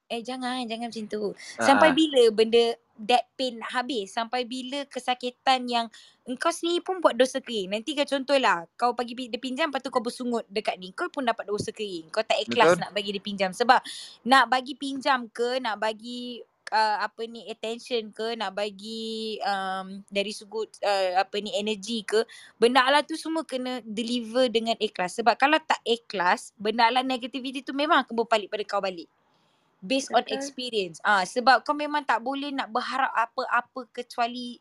Eh jangan, jangan macam tu. Ah, Sampai ah. bila benda that pain habis? Sampai bila kesakitan yang engkau sendiri pun buat dosa kering. Nanti kau contohlah, kau bagi dia pinjam lepas tu kau bersungut dekat ni. Kau pun dapat dosa kering. Kau tak ikhlas Betul. nak bagi dia pinjam. Sebab nak bagi pinjam ke, nak bagi uh, apa ni attention ke, nak bagi um, dari sudut uh, apa ni energy ke, benda lah tu semua kena deliver dengan ikhlas. Sebab kalau tak ikhlas, benda lah negativity tu memang akan berbalik pada kau balik based on experience. Ah sebab kau memang tak boleh nak berharap apa-apa kecuali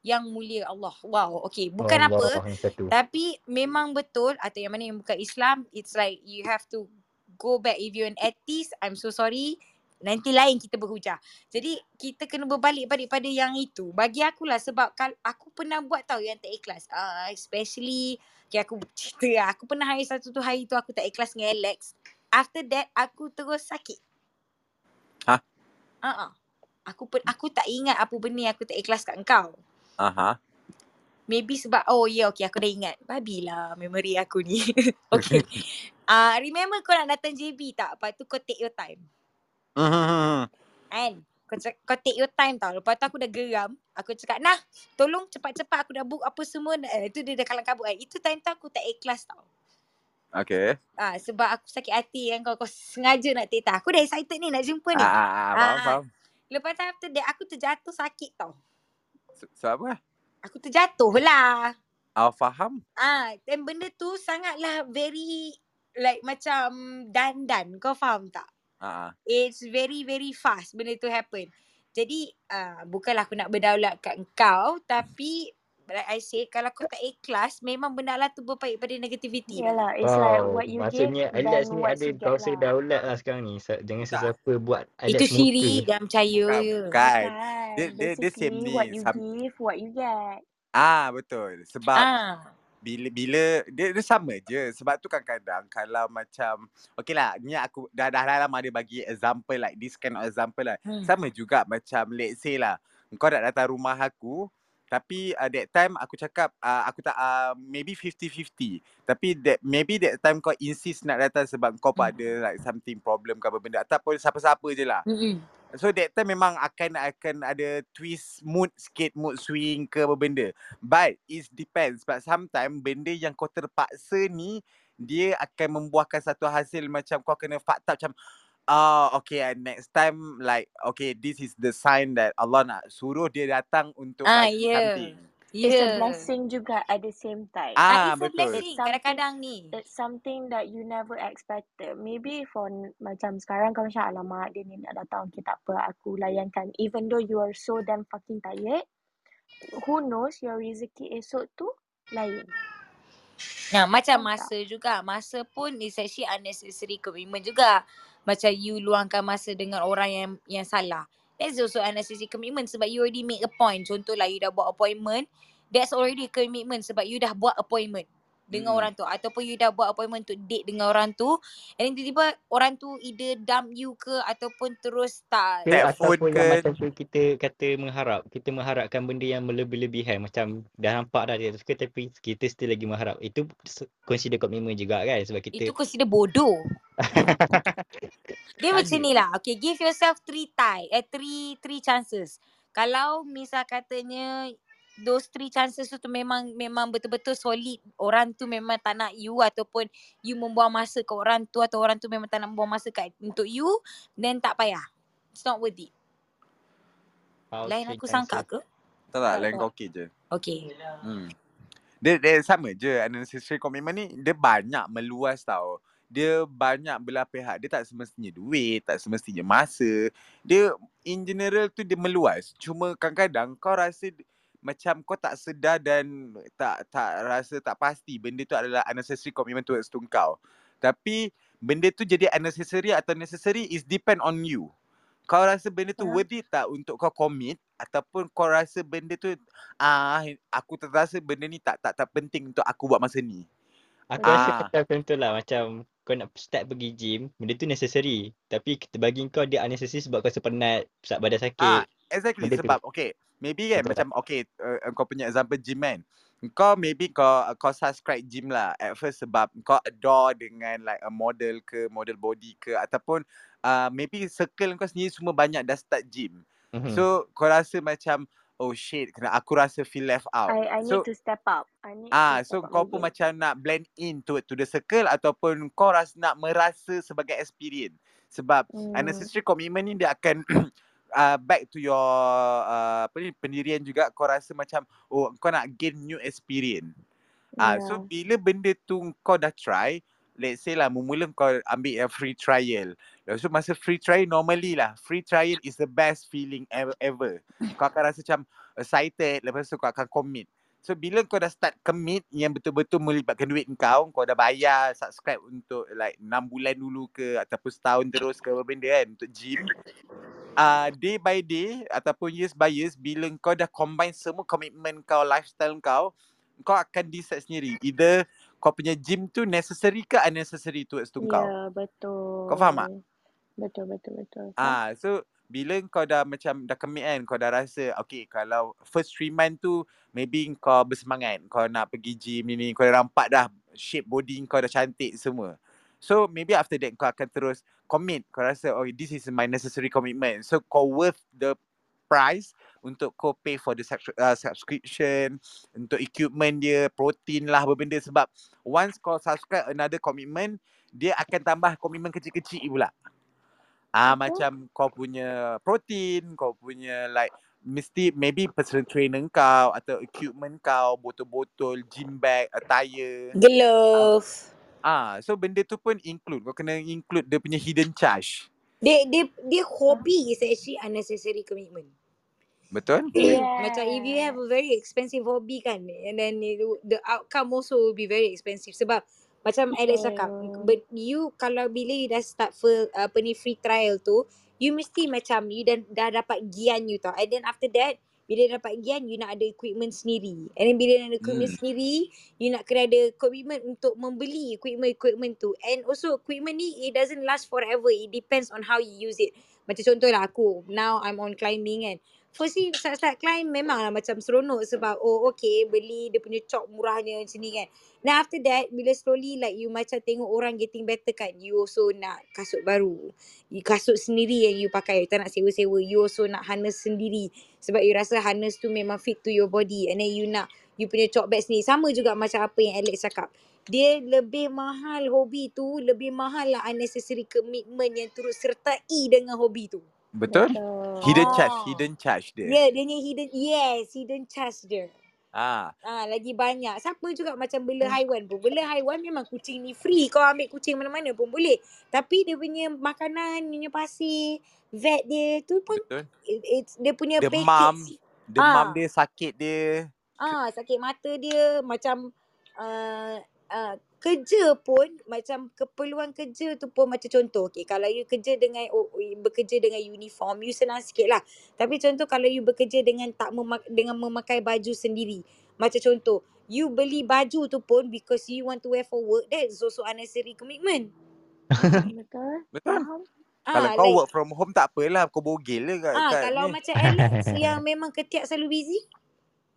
yang mulia Allah. Wow, okay. Bukan Allah apa, satu. tapi memang betul atau yang mana yang bukan Islam, it's like you have to go back if you're an atheist, I'm so sorry. Nanti lain kita berhujah. Jadi kita kena berbalik-balik pada yang itu. Bagi akulah sebab kal aku pernah buat tau yang tak ikhlas. Uh, especially okay, aku cerita lah. Aku pernah hari satu tu hari tu aku tak ikhlas dengan Alex. After that aku terus sakit. Hah? Uh-uh. Aku per, aku tak ingat apa benda yang aku tak ikhlas kat engkau. Aha. Maybe sebab oh ya yeah, okay aku dah ingat. Babi lah memory aku ni. okay. Uh, remember kau nak datang JB tak? Lepas tu kau take your time. Mhm. Kan? Kau, cak, kau take your time tau. Lepas tu aku dah geram. Aku cakap, nah tolong cepat-cepat aku dah book apa semua. Eh, itu dia dah kalang kabut kan. Itu time tu aku tak ikhlas tau. Okay. Ah, sebab aku sakit hati kan kau, kau sengaja nak take time. Aku dah excited ni nak jumpa ni. Ah, ah, ah, faham, Ah. faham. Lepas tu after that aku terjatuh sakit tau. Se- Sebab apa? Aku terjatuh lah. Ah, faham? Ah, dan benda tu sangatlah very like macam dandan. Kau faham tak? Ah. It's very very fast benda tu happen. Jadi uh, bukanlah aku nak berdaulat kat engkau tapi like I said kalau kau tak ikhlas memang benda lah tu berbaik pada negativity. Yalah, it's like Wow, what you maksudnya give Alex then ni what ada you get kawasan lah. daulat lah sekarang ni. Jangan Tak. sesiapa buat Alex Itu syirik jangan percaya. Bukan. Bukan. Dia, dia, dia same Basically, ni. what you give, what you get. ah, betul. Sebab Ah. Bila bila dia, dia sama je sebab tu kadang-kadang kalau macam okay lah ni aku dah dah lama dia bagi example like this kind of example lah Hmm. sama juga macam let's say lah kau nak datang rumah aku tapi uh, that time aku cakap uh, aku tak uh, maybe 50-50 tapi that maybe that time kau insist nak datang sebab kau Hmm. ada like something problem ke apa benda ataupun siapa-siapa je lah Mm-mm. So that time memang akan akan ada twist mood sikit mood swing ke apa benda. But it depends. But sometimes benda yang kau terpaksa ni dia akan membuahkan satu hasil macam kau kena fakta macam ah okay uh, next time like okay this is the sign that Allah nak suruh dia datang untuk Ah, yeah. something. Ya. It's a blessing juga at the same time. Ah, Ah, it's a betul. blessing It's something- kadang-kadang ni. It's something that you never expected. Maybe for macam sekarang kau macam alamak dia ni nak datang. Okay tak apa aku layankan. Even though you are so damn fucking tired. Who knows your rezeki esok tu lain. Nah, macam masa juga. Masa pun is actually unnecessary commitment juga. Macam you luangkan masa dengan orang yang yang salah. That's also unnecessary commitment sebab you already make a point. Contohlah you dah buat appointment. That's already commitment sebab you dah buat appointment dengan Mm. orang tu. Ataupun you dah buat appointment untuk date dengan orang tu. And then tiba-tiba orang tu either dump you ke ataupun terus tak. Ke ataupun ke. yang macam tu kita kata mengharap. Kita mengharapkan benda yang melebih-lebihan. Macam dah nampak dah dia suka tapi kita still lagi mengharap. Itu consider commitment juga kan. Sebab kita Itu consider bodoh. Dia macam Ada. ni lah. Okay, give yourself three time. Eh, three, three chances. Kalau misal katanya those three chances tu, memang memang betul-betul solid. Orang tu memang tak nak you ataupun you membuang masa ke orang tu atau orang tu memang tak nak membuang masa kat, untuk you, then tak payah. It's not worth it. how Lain aku sangka ke? Tak tak, lain kau okey je. Okay. Hmm. Dia, dia sama je unnecessary commitment ni dia banyak meluas tau. Dia banyak belah pihak. Dia tak semestinya duit, tak semestinya masa. Dia in general tu dia meluas. Cuma kadang-kadang kau rasa macam kau tak sedar dan tak tak rasa tak pasti benda tu adalah unnecessary commitment towards to kau. Tapi benda tu jadi unnecessary atau necessary is depend on you. Kau rasa benda tu Ya. worth it tak untuk kau commit ataupun kau rasa benda tu ah aku terasa benda ni tak tak tak penting untuk aku buat masa ni. Aku rasa Ah. macam contoh lah macam kau nak start pergi gym, benda tu necessary. Tapi kita bagi kau dia unnecessary sebab kau rasa penat, sebab badan sakit. Ah, exactly Benda tu. sebab okay, maybe kan Betul macam okay uh, kau punya example gym kan. Kau maybe kau kau subscribe gym lah at first sebab kau adore dengan like a model ke model body ke ataupun uh, maybe circle kau sendiri semua banyak dah start gym. Mhm. So kau rasa macam oh shit kena aku rasa feel left out. I, I need so to step up. I need Ah, to so step up kau pun game. macam nak blend in to to the circle ataupun kau rasa nak merasa sebagai experience. Sebab Hmm. unnecessary commitment ni dia akan uh, back to your uh, apa ni pendirian juga kau rasa macam oh kau nak gain new experience. Ah, so Yeah. bila benda tu kau dah try, let's say lah mula kau ambil yang free trial. Lepas tu masa free trial normally lah, free trial is the best feeling ever. ever. Kau akan rasa macam excited, lepas tu kau akan commit. So bila kau dah start commit yang betul-betul melibatkan duit kau, kau dah bayar subscribe untuk like 6 bulan dulu ke ataupun setahun terus ke apa benda kan untuk gym. Uh, day by day ataupun years by years bila kau dah combine semua komitmen kau, lifestyle kau, kau akan decide sendiri. Either kau punya gym tu necessary ke unnecessary towards tu kau. Ya, betul. Kau faham tak? Betul, betul, betul. Ah, Faham? so bila kau dah macam dah commit kan, kau dah rasa okay kalau first three month tu maybe kau bersemangat, kau nak pergi gym ni ni, kau dah nampak dah shape body kau dah cantik semua. So maybe after that kau akan terus commit, kau rasa oh this is my necessary commitment. So kau worth the price untuk kau pay for the subscri- uh, subscription, untuk equipment dia, protein lah benda sebab once kau subscribe another commitment, dia akan tambah komitmen kecil-kecil pula. Ah Apa? macam kau punya protein, kau punya like mesti maybe personal trainer kau atau equipment kau, botol-botol, gym bag, attire. Glove. Ah so benda tu pun include. Kau kena include dia punya hidden charge. Dia dia dia hobby is actually unnecessary commitment. Betul? Macam if you have a very expensive hobby kan and then it, the outcome also will be very expensive sebab macam Alex cakap Betul. but you kalau bila you dah start full apa ni free trial tu you mesti macam you dah, dah dapat gian you tau and then after that bila dapat gian you nak ada equipment sendiri. And then bila nak ada equipment Hmm. sendiri you nak kena ada commitment untuk membeli equipment-equipment tu. And also equipment ni it doesn't last forever. It depends on how you use it. Macam contohlah aku now I'm on climbing kan Firstly start-start climb memanglah macam seronok sebab oh okay beli dia punya chalk murahnya macam ni kan. Then after that bila slowly like you macam tengok orang getting better kan you also nak kasut baru. You kasut sendiri yang you pakai you tak nak sewa-sewa. You also nak harness sendiri sebab you rasa harness tu memang fit to your body and then you nak you punya chalk bag sendiri. Sama juga macam apa yang Alex cakap. Dia lebih mahal hobi tu, lebih mahal lah unnecessary commitment yang turut sertai dengan hobi tu. Betul? Betul. Hidden charge, hidden charge dia. Ya, dia ni hidden yes, hidden charge dia. Ah, Ah, lagi banyak. Siapa juga macam bela haiwan pun. Bela haiwan memang kucing ni free. Kau ambil kucing mana-mana pun boleh. Tapi dia punya makanan, dia punya pasir, vet dia tu pun betul. it, it's dia punya Demam, package. demam Ah. dia, sakit dia. Ah, sakit mata dia macam uh, uh, kerja pun macam keperluan kerja tu pun macam contoh okay, kalau you kerja dengan oh, bekerja dengan uniform you senang sikit lah tapi contoh kalau you bekerja dengan tak memak, dengan memakai baju sendiri macam contoh you beli baju tu pun because you want to wear for work that is also unnecessary commitment Betul. Betul? Faham? Kalau ah kau like work from home tak apalah, kau bogel je kat, ah kat kalau ni. macam Alex yang memang ketiak selalu busy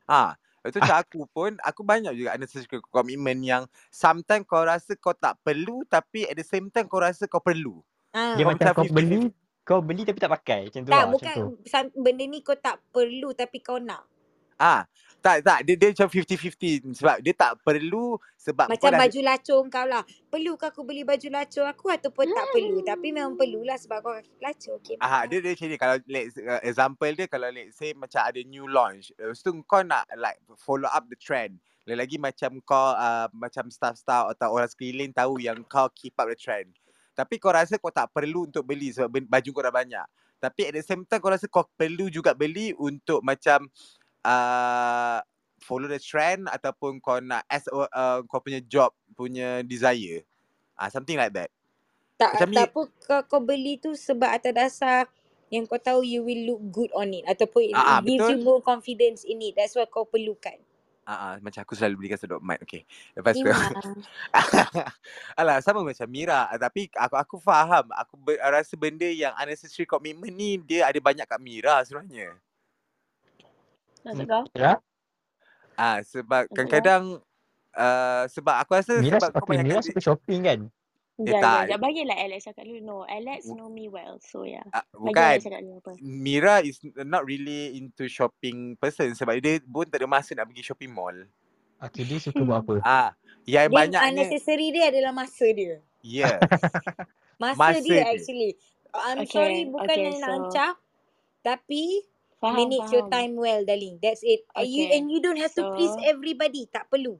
Ah, itu macam aku pun, aku banyak juga unnecessary commitment yang sometimes kau rasa kau tak perlu tapi at the same time kau rasa kau perlu. ah Dia Kau macam kau 50-50. beli, kau beli tapi tak pakai. Macam tu tak lah. Macam bukan tu. sam- benda ni kau tak perlu tapi kau nak Ah, tak tak dia, dia macam 50-50 sebab dia tak perlu sebab Macam dah baju lacung kau lah. Perlukah aku beli baju lacung aku ataupun tak perlu? Tapi memang perlulah sebab kau kaki lacung. Okay, Ah, faham. dia dia macam ni kalau let's uh, example dia kalau let's say macam ada new launch. Lepas tu kau nak like follow up the trend. Lagi-lagi macam kau uh, macam staff-staff atau orang sekeliling tahu yang kau keep up the trend. Tapi kau rasa kau tak perlu untuk beli sebab baju kau dah banyak. Tapi at the same time kau rasa kau perlu juga beli untuk macam uh, follow the trend ataupun kau nak as a, uh, kau punya job punya desire. Ah something like that. Tak, Macam ni tak apa kau, kau beli tu sebab atas dasar yang kau tahu you will look good on it. Ataupun it, ah, ah it gives you more confidence in it. That's why kau perlukan. Ah, ah, macam aku selalu belikan sedot mat. Okay. Lepas tu. Alah sama macam Mira tapi aku aku faham aku ber, rasa benda yang unnecessary commitment ni dia ada banyak kat Mira sebenarnya. Maksud kau? Ya? Ah sebab kadang-kadang uh, sebab aku rasa Mira, sebab kau banyak Mira suka shopping kan? Eh Sekejap, sekejap, tak. sekejap. Bagilah Alex cakap dulu. No, Alex know me well. So, yeah. ah, Bagi bukan. Apa. Mira is not really into shopping person sebab dia pun tak ada masa nak pergi shopping mall. Okay, dia suka buat apa? Ah, yang Dia banyaknya unnecessary dia adalah masa dia. yeah, Masa, masa dia dia. actually. I'm sorry Okay, bukan okay, yang nak so... ancap. Tapi Faham, manage your faham. time well darling. That's it. And you, Okay, and you don't have to please so... everybody. Tak perlu.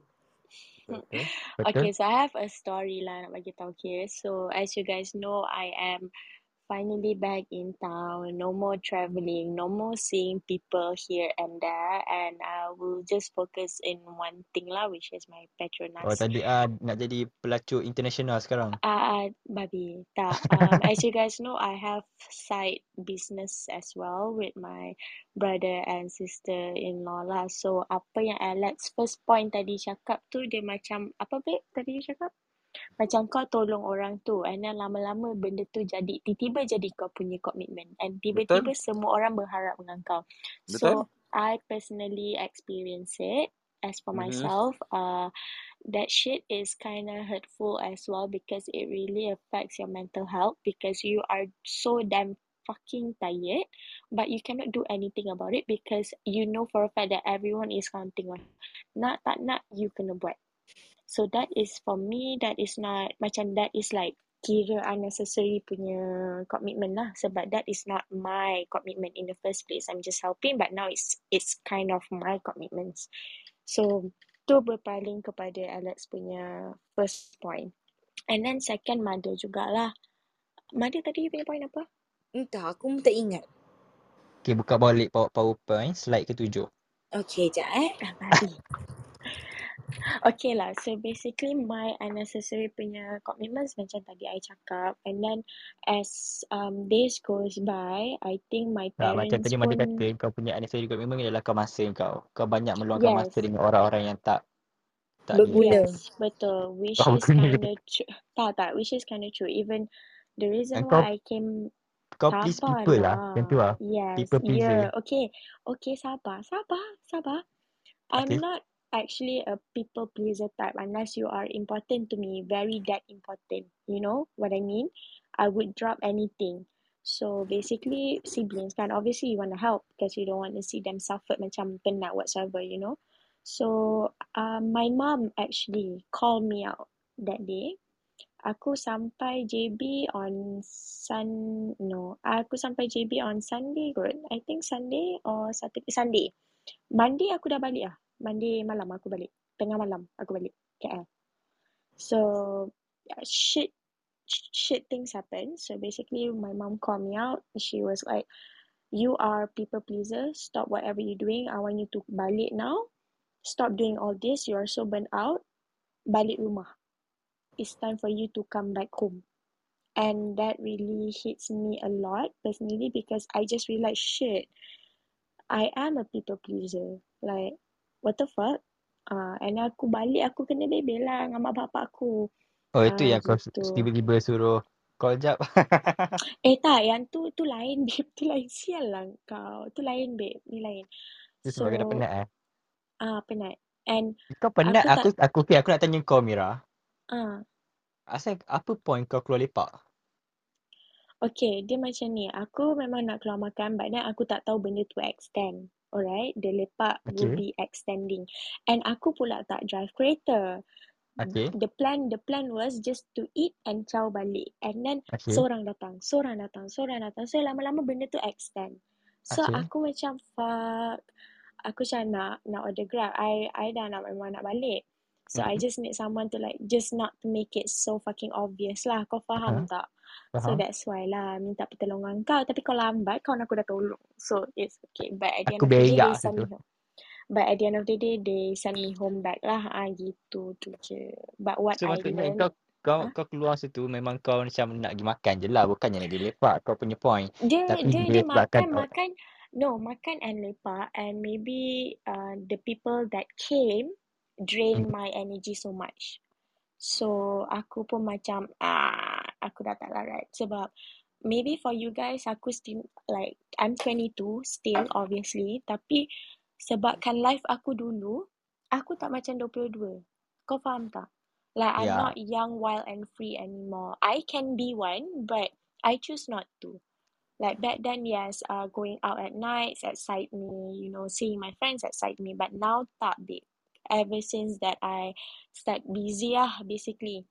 Okay, Betul? so I have a story lah nak bagi tahu. Okay, so as you guys know, I am finally back in town. No more traveling, no more seeing people here and there, and I will just focus in one thing lah, which is my Oh Petronas. tadi ah nak jadi pelacur international sekarang. Ah, uh, babi. Tak. Um, as you guys know, I have side business as well with my brother and sister-in-law lah. So, apa yang Alex first point tadi cakap tu, dia macam, apa babe tadi dia cakap? Macam kau tolong orang tu and then lama-lama benda tu jadi, tiba-tiba jadi kau punya commitment. And tiba-tiba semua orang berharap dengan kau. Betul. So, I personally experience it. As for Mhm. myself, uh, that shit is kind of hurtful as well because it really affects your mental health because you are so damn fucking tired but you cannot do anything about it because you know for a fact that everyone is counting on nak tak nak you kena buat so that is for me that is not macam that is like kira unnecessary punya commitment lah sebab that is not my commitment in the first place I'm just helping but now it's it's kind of my commitments so tu berpaling kepada Alex punya first point. And then second mother jugalah. Mother tadi you punya point apa? Entah, aku pun tak ingat. Okay buka balik power- powerpoint slide ketujuh. Okay, sekejap eh. Ah. okay lah, so basically my unnecessary punya commitments macam tadi I cakap and then as um, days goes by, I think my Tak parents macam tadi Mada kata kau punya unnecessary commitment adalah kau masa kau. Kau banyak meluangkan Yes. masa dengan orang-orang yang tak tak. Berguna. Yes, betul. Which Oh, is kind of true. Tak, tak. Which is kind of true. Even the reason And kau why I came kau please Sabar people lah. Macam tu lah. Yes. People pleaser. Yeah. Okay. Okay, sabar. Sabar. Sabar. I'm Okay. not actually a people pleaser type unless you are important to me. Very that important. You know what I mean? I would drop anything. So basically siblings kan obviously you want to help because you don't want to see them suffer macam penat whatsoever you know. So um, my mom actually called me out that day Aku sampai JB on Sun no, aku sampai JB on Sunday kot. I think Sunday or Saturday Sunday. Monday aku dah balik ah. Monday malam aku balik. Tengah malam aku balik KL. So shit shit things happen. So basically my mom called me out. She was like, "You are people pleaser. Stop whatever you're doing. I want you to balik now. Stop doing all this. You are so burnt out. Balik rumah." it's time for you to come back home. And that really hits me a lot personally because I just realized shit, I am a people pleaser. Like, what the fuck? Uh, and aku balik aku kena bebel lah dengan mak bapak aku. Oh itu Ah, yang kau tiba-tiba suruh call jap. Eh tak, yang tu tu lain babe, tu lain sial lah kau. Tu lain babe, ni lain. Sebab dah So, penat eh. ah penat. And Kau penat aku aku aku okay, aku nak tanya kau Mira. ah Asal apa point kau keluar lepak? Okay, dia macam ni. Aku memang nak keluar makan but then aku tak tahu benda tu extend. Alright, the lepak will Okay. be extending. And aku pula tak drive kereta. Okay. The plan the plan was just to eat and ciao balik. And then Okay. seorang datang, seorang datang, seorang datang. So lama-lama benda tu extend. So Okay. aku macam fuck. Aku macam nak nak order Grab. I I dah nak memang nak balik. So I Mhm. just need someone to like just not to make it so fucking obvious lah. Kau faham Aha. tak? So Faham? that's why lah minta pertolongan kau. Tapi kau lambat, kawan aku dah tolong. So it's okay. But at the end Aku of the day, berak they send me situ. home. But at the end of the day, they send me home back lah. Ah gitu tu je. But what So I learned, kau kau Huh? kau keluar situ memang kau macam nak pergi makan je lah. Bukannya nak pergi lepak kau punya point. dia Tapi dia dia makan makan. No, makan and lepak and maybe uh, the people that came drain Hmm. my energy so much. So aku pun macam ah aku dah tak larat sebab maybe for you guys aku still like I'm 22 still obviously tapi sebabkan life aku dulu aku tak macam 22. Kau faham tak? Like I'm Ya. not young, wild and free anymore. I can be one but I choose not to. Like back then, yes, uh, going out at nights excite me, you know, seeing my friends excite me. But now, tak babe. Ever since that I start busy lah, basically.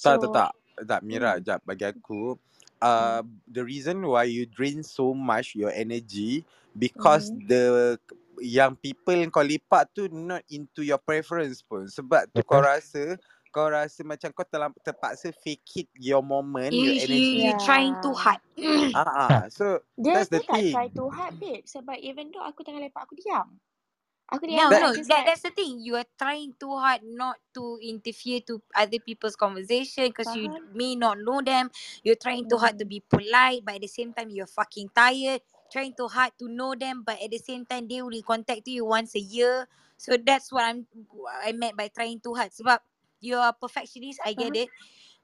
Tak, tak, So, tak. Tak, Mira, hmm, jap bagi aku. hmm, Uh, the reason why you drain so much your energy because hmm, the yang people yang kau lepak tu not into your preference pun. Sebab tu kau rasa kau rasa macam kau terlam, terpaksa fake it your moment, You, your you, energy. you trying too Yeah. hard. Ah, ah. So Dia that's the pun tak thing. try too hard, babe. Sebab even though aku tengah lepak, aku diam. Aku No. That- no, just that, like, that's the thing. You are trying too hard not to interfere to other people's conversation because you may not know them. You're trying too hard to be polite, but at the same time you're fucking tired. Trying too hard to know them, but at the same time they only contact you once a year. So that's what I'm I meant by trying too hard. Sebab you're a perfectionist, I get it.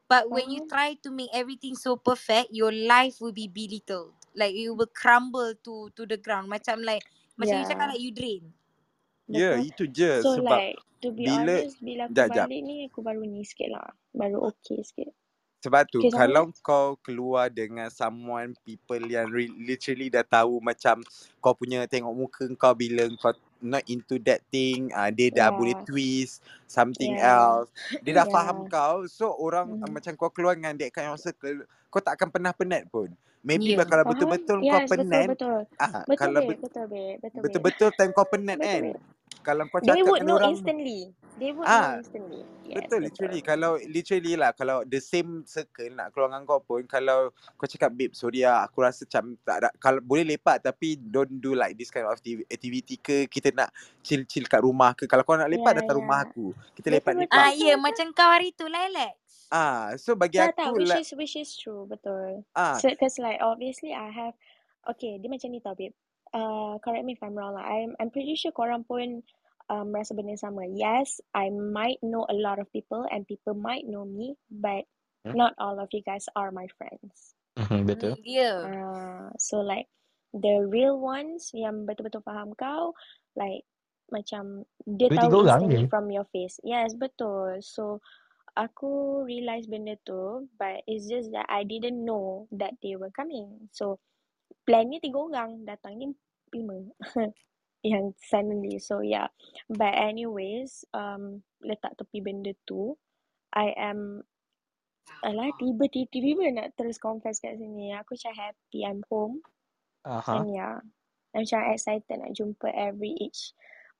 But when you try to make everything so perfect, your life will be belittled. Like you will crumble to to the ground. Macam like macam you cakap like you drain. Ya, yeah, itu je So sebab like, to be bila honest, bila aku jap jap. balik ni, aku baru ni sikit lah. Baru okay sikit. Sebab tu Okay, kalau sama? kau keluar dengan someone people yang re- literally dah tahu macam kau punya tengok muka kau bila kau not into that thing, uh, dia dah boleh Yeah. twist something Yeah. else. Dia dah faham Yeah. kau. So orang Mhm. macam kau keluar dengan that kind of circle, kau tak akan pernah penat pun. Maybe Yeah. kalau Faham? betul-betul kau Yes, betul, penat, betul. ah Betul, kalau bet- Betul. Betul, betul-betul time kau penat Betul, kan. Kalau kau They cakap would dengan know orang instantly. They would know Ah, instantly. Yes, betul betul. literally kalau literally lah kalau the same circle nak keluar dengan kau pun kalau kau cakap babe sorry lah aku rasa macam tak ada kalau boleh lepak tapi don't do like this kind of activ- activity ke kita nak chill chill kat rumah ke kalau kau nak lepak Yeah, datang rumah yeah. aku kita Betul, lepak betul, lepak Ah, ya, betul. macam kau hari tu lah, Alex. ah so bagi Tak, tak. aku Which lah is, which is true. Betul. ah So, cause like, obviously I have, okay, dia macam ni tau, babe. Uh, correct me if I'm wrong lah. I'm, I'm pretty sure korang pun um, rasa benda yang sama. Yes, I might know a lot of people and people might know me, but Hmm? not all of you guys are my friends. Mhm, Betul. Mm, Ya. Uh, so like the real ones yang betul-betul faham kau, like macam dia tahu orang instantly je. from your face. Yes, betul. So aku realise benda tu, but it's just that I didn't know that they were coming. So plan ni tiga orang, datang ni lima. yang suddenly. So yeah. But anyways, um, letak tepi benda tu, I am Alah, tiba-tiba nak terus confess kat sini. Aku macam happy I'm home. Aha. And yeah, I'm macam excited nak jumpa every each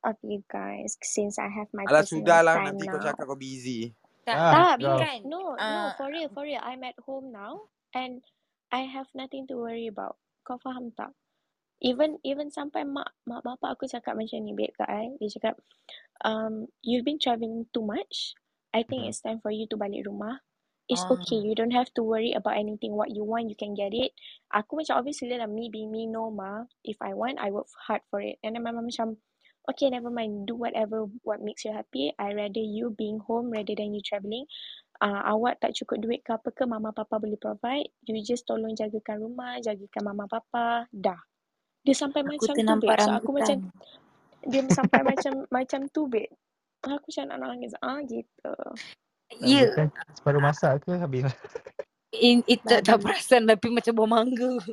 of you guys since I have my alah personal sudahlah time nanti kau now. cakap kau busy Tak, Ah, Tak, kau. kan. no, no, Uh, for real, for real. I'm at home now and I have nothing to worry about. Kau faham tak? Even even sampai mak mak bapak aku cakap macam ni babe kat I. Dia cakap, um, you've been traveling too much. I think Mhm. it's time for you to balik rumah. It's um, okay. You don't have to worry about anything. What you want, you can get it. Aku macam obviously lah me being me no ma. If I want, I work hard for it. And then my mum macam, okay, never mind. Do whatever what makes you happy. I rather you being home rather than you travelling. Uh, awak tak cukup duit ke apa ke, mama papa boleh provide. You just tolong jagakan rumah, jagakan mama papa. Dah. Dia sampai aku macam tu, babe. So aku macam, dia sampai macam macam tu, babe. Aku macam nak nangis. Ah, gitu. Ya. Rambutan separuh masak ke habis? In, itu tak, tak perasan tapi macam buah mangga.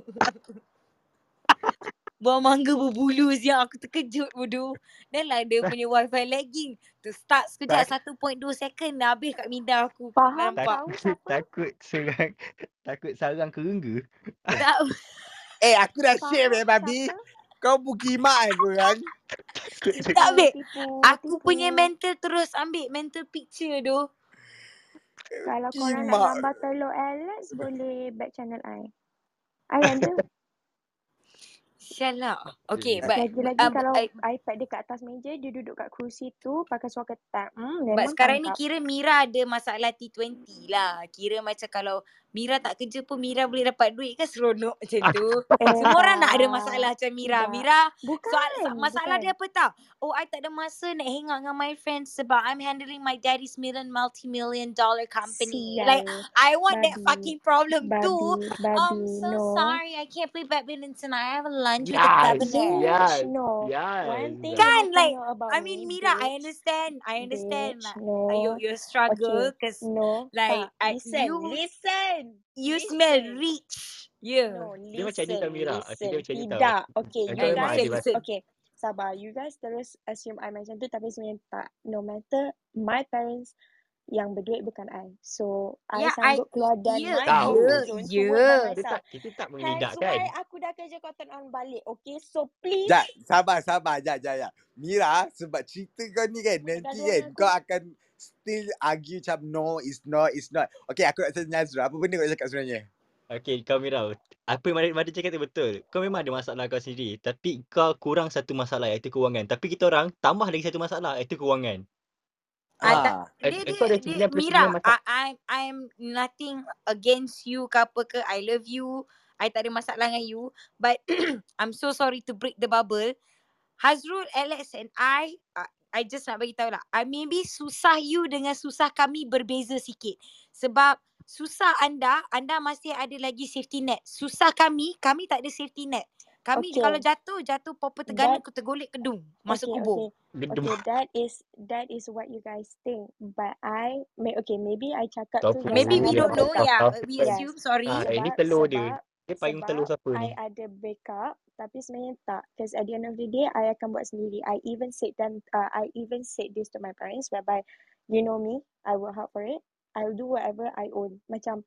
buah mangga berbulu siang aku terkejut bodoh. Dan lah dia punya wifi lagging. Tu start sekejap 1.2 second dah habis kat minda aku. Faham Nampak. takut serang takut sarang kerengga. Tak. Eh aku dah share eh babi kau bukimak eh korang Tak, babe. tipu, Aku punya mental terus ambil mental picture tu. Kalau korang nak gambar telur Alex, boleh back channel I. I ada. Sialah. Okay, but Lagi-lagi um, kalau I, iPad dia kat atas meja, dia duduk kat kerusi tu pakai suara ketat. Hmm, but memang sekarang ni tangkap. kira Mira ada masalah T20 lah. Kira macam kalau Mira tak kerja pun Mira boleh dapat duit kan seronok macam tu. Eh, Semua orang nak ada masalah macam Mira. Mira Bukan, soal sa- masalah bukan. dia apa tau? Oh, I tak ada masa nak hang out dengan my friends sebab I'm handling my daddy's million multi-million dollar company. Sial. Like I want that Babi. fucking problem Babi, too. babi, I'm so no. sorry. I can't play badminton tonight. I have a lunch with the Yes, governor. yes, no. yes. One thing you Kan, like, I mean, me, Mira, I bitch. understand. I understand Bitch, like, no. uh, your your struggle Okay, no. like Tak. I Listen, you listen. You smell Listen. rich. Yeah. No, Dia macam ni listen, tau Mira. Okay, listen. dia macam ni tau. Tidak. Okay, you listen, guys. listen. Okay, sabar. You guys terus assume I macam tu tapi sebenarnya tak. No matter my parents yang berduit bukan I. So, I Yeah, I sanggup keluar dan yeah, my Tahu. comfort yeah, yeah. Dia tak, kita tak Hence mengelakkan. why aku dah kerja Cotton On balik. Okay, so please. Jap, sabar, sabar. Jap, jap, jap. Mira, sebab cerita kau ni kan, nanti kan, kau akan still argue macam no, it's not, it's not. Okay, aku nak tanya Nazra. Apa benda kau nak cakap sebenarnya? Okay, kau Mira. Apa yang Mada, cakap tu betul. Kau memang ada masalah kau sendiri. Tapi kau kurang satu masalah iaitu kewangan. Tapi kita orang tambah lagi satu masalah iaitu kewangan. Ah, Ah, Eh, dia, dia, kau ada dia, 99 Mira, masalah. I, I'm, I'm nothing against you ke apa ke. I love you. I tak ada masalah dengan you. But I'm so sorry to break the bubble. Hazrul, Alex and I, uh, I just nak bagi tahu lah. I maybe susah you dengan susah kami berbeza sikit. Sebab susah anda, anda masih ada lagi safety net. Susah kami, kami tak ada safety net. Kami Okay. kalau jatuh, jatuh proper tergana, That- tergolek kedung. Masuk okay, kubur. okay. Gedung. Okay, that is that is what you guys think. But I may okay, maybe I cakap tu Maybe we don't know, yeah. We Yes. assume, sorry. Ah, eh, ni Sebab telur dia. Dia payung telur siapa ni? I ada backup tapi sebenarnya tak because at the end of the day I akan buat sendiri. I even said them uh, I even said this to my parents whereby you know me, I will help for it. I'll do whatever I own. Macam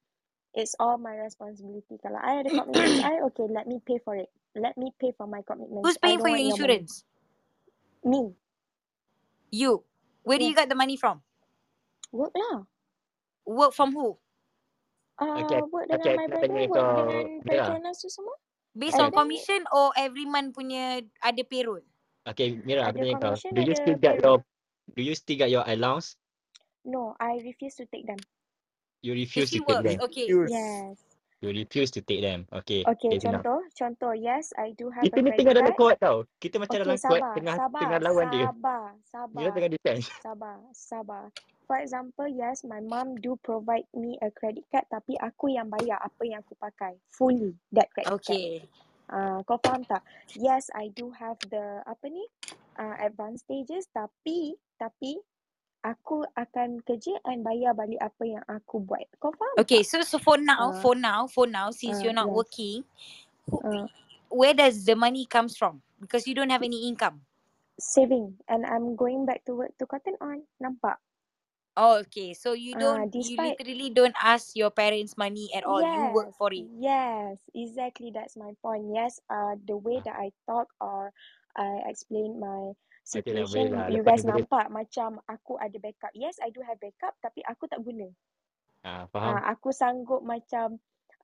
it's all my responsibility. Kalau I ada commitments, I okay, let me pay for it. Let me pay for my commitments. Who's paying for your want your insurance? Me. You. Where do you get the money from? Work lah. Work from who? Uh, Okay, work okay, dengan my brother, work dengan Mira. Petronas tu semua. Based on commission or every month punya ada payroll? Okay, Mira, aku tanya kau. Do you still get your. Do you still get your allowance? No, I refuse to take them. You refuse to take them. okay. Yes. You refuse to take them. Okay. Okay, Okay, contoh, contoh, yes, I do have Kita a ni tengah dalam kuat tau. Kita macam Okay, dalam kuat sabar, tengah sabar, tengah lawan dia. sabar, Mira sabar, tengah defense. sabar, sabar. For example, yes, my mom do provide me a credit card, tapi aku yang bayar apa yang aku pakai. Fully, that credit card. Okay. Ah, kau faham tak? Yes, I do have the apa ni? Uh, advanced stages tapi tapi aku akan kerja and bayar balik apa yang aku buat. Kau faham Okay, tak? so so for now, Ah, for now, for now, since ah, you're not yes. working, who, Ah, where does the money comes from? Because you don't have any income. saving and I'm going back to work to Cotton On. Nampak? Oh, okay. So you Ah, don't, you despite literally don't ask your parents money at all. You work Yes, for it. yes, exactly. That's my point. Yes, uh, the way that I talk or I explain my Okay lah, situation, lah. you guys boleh. nampak macam aku ada backup. Yes, I do have backup, tapi aku tak guna. Ah, faham? Ah, aku sanggup macam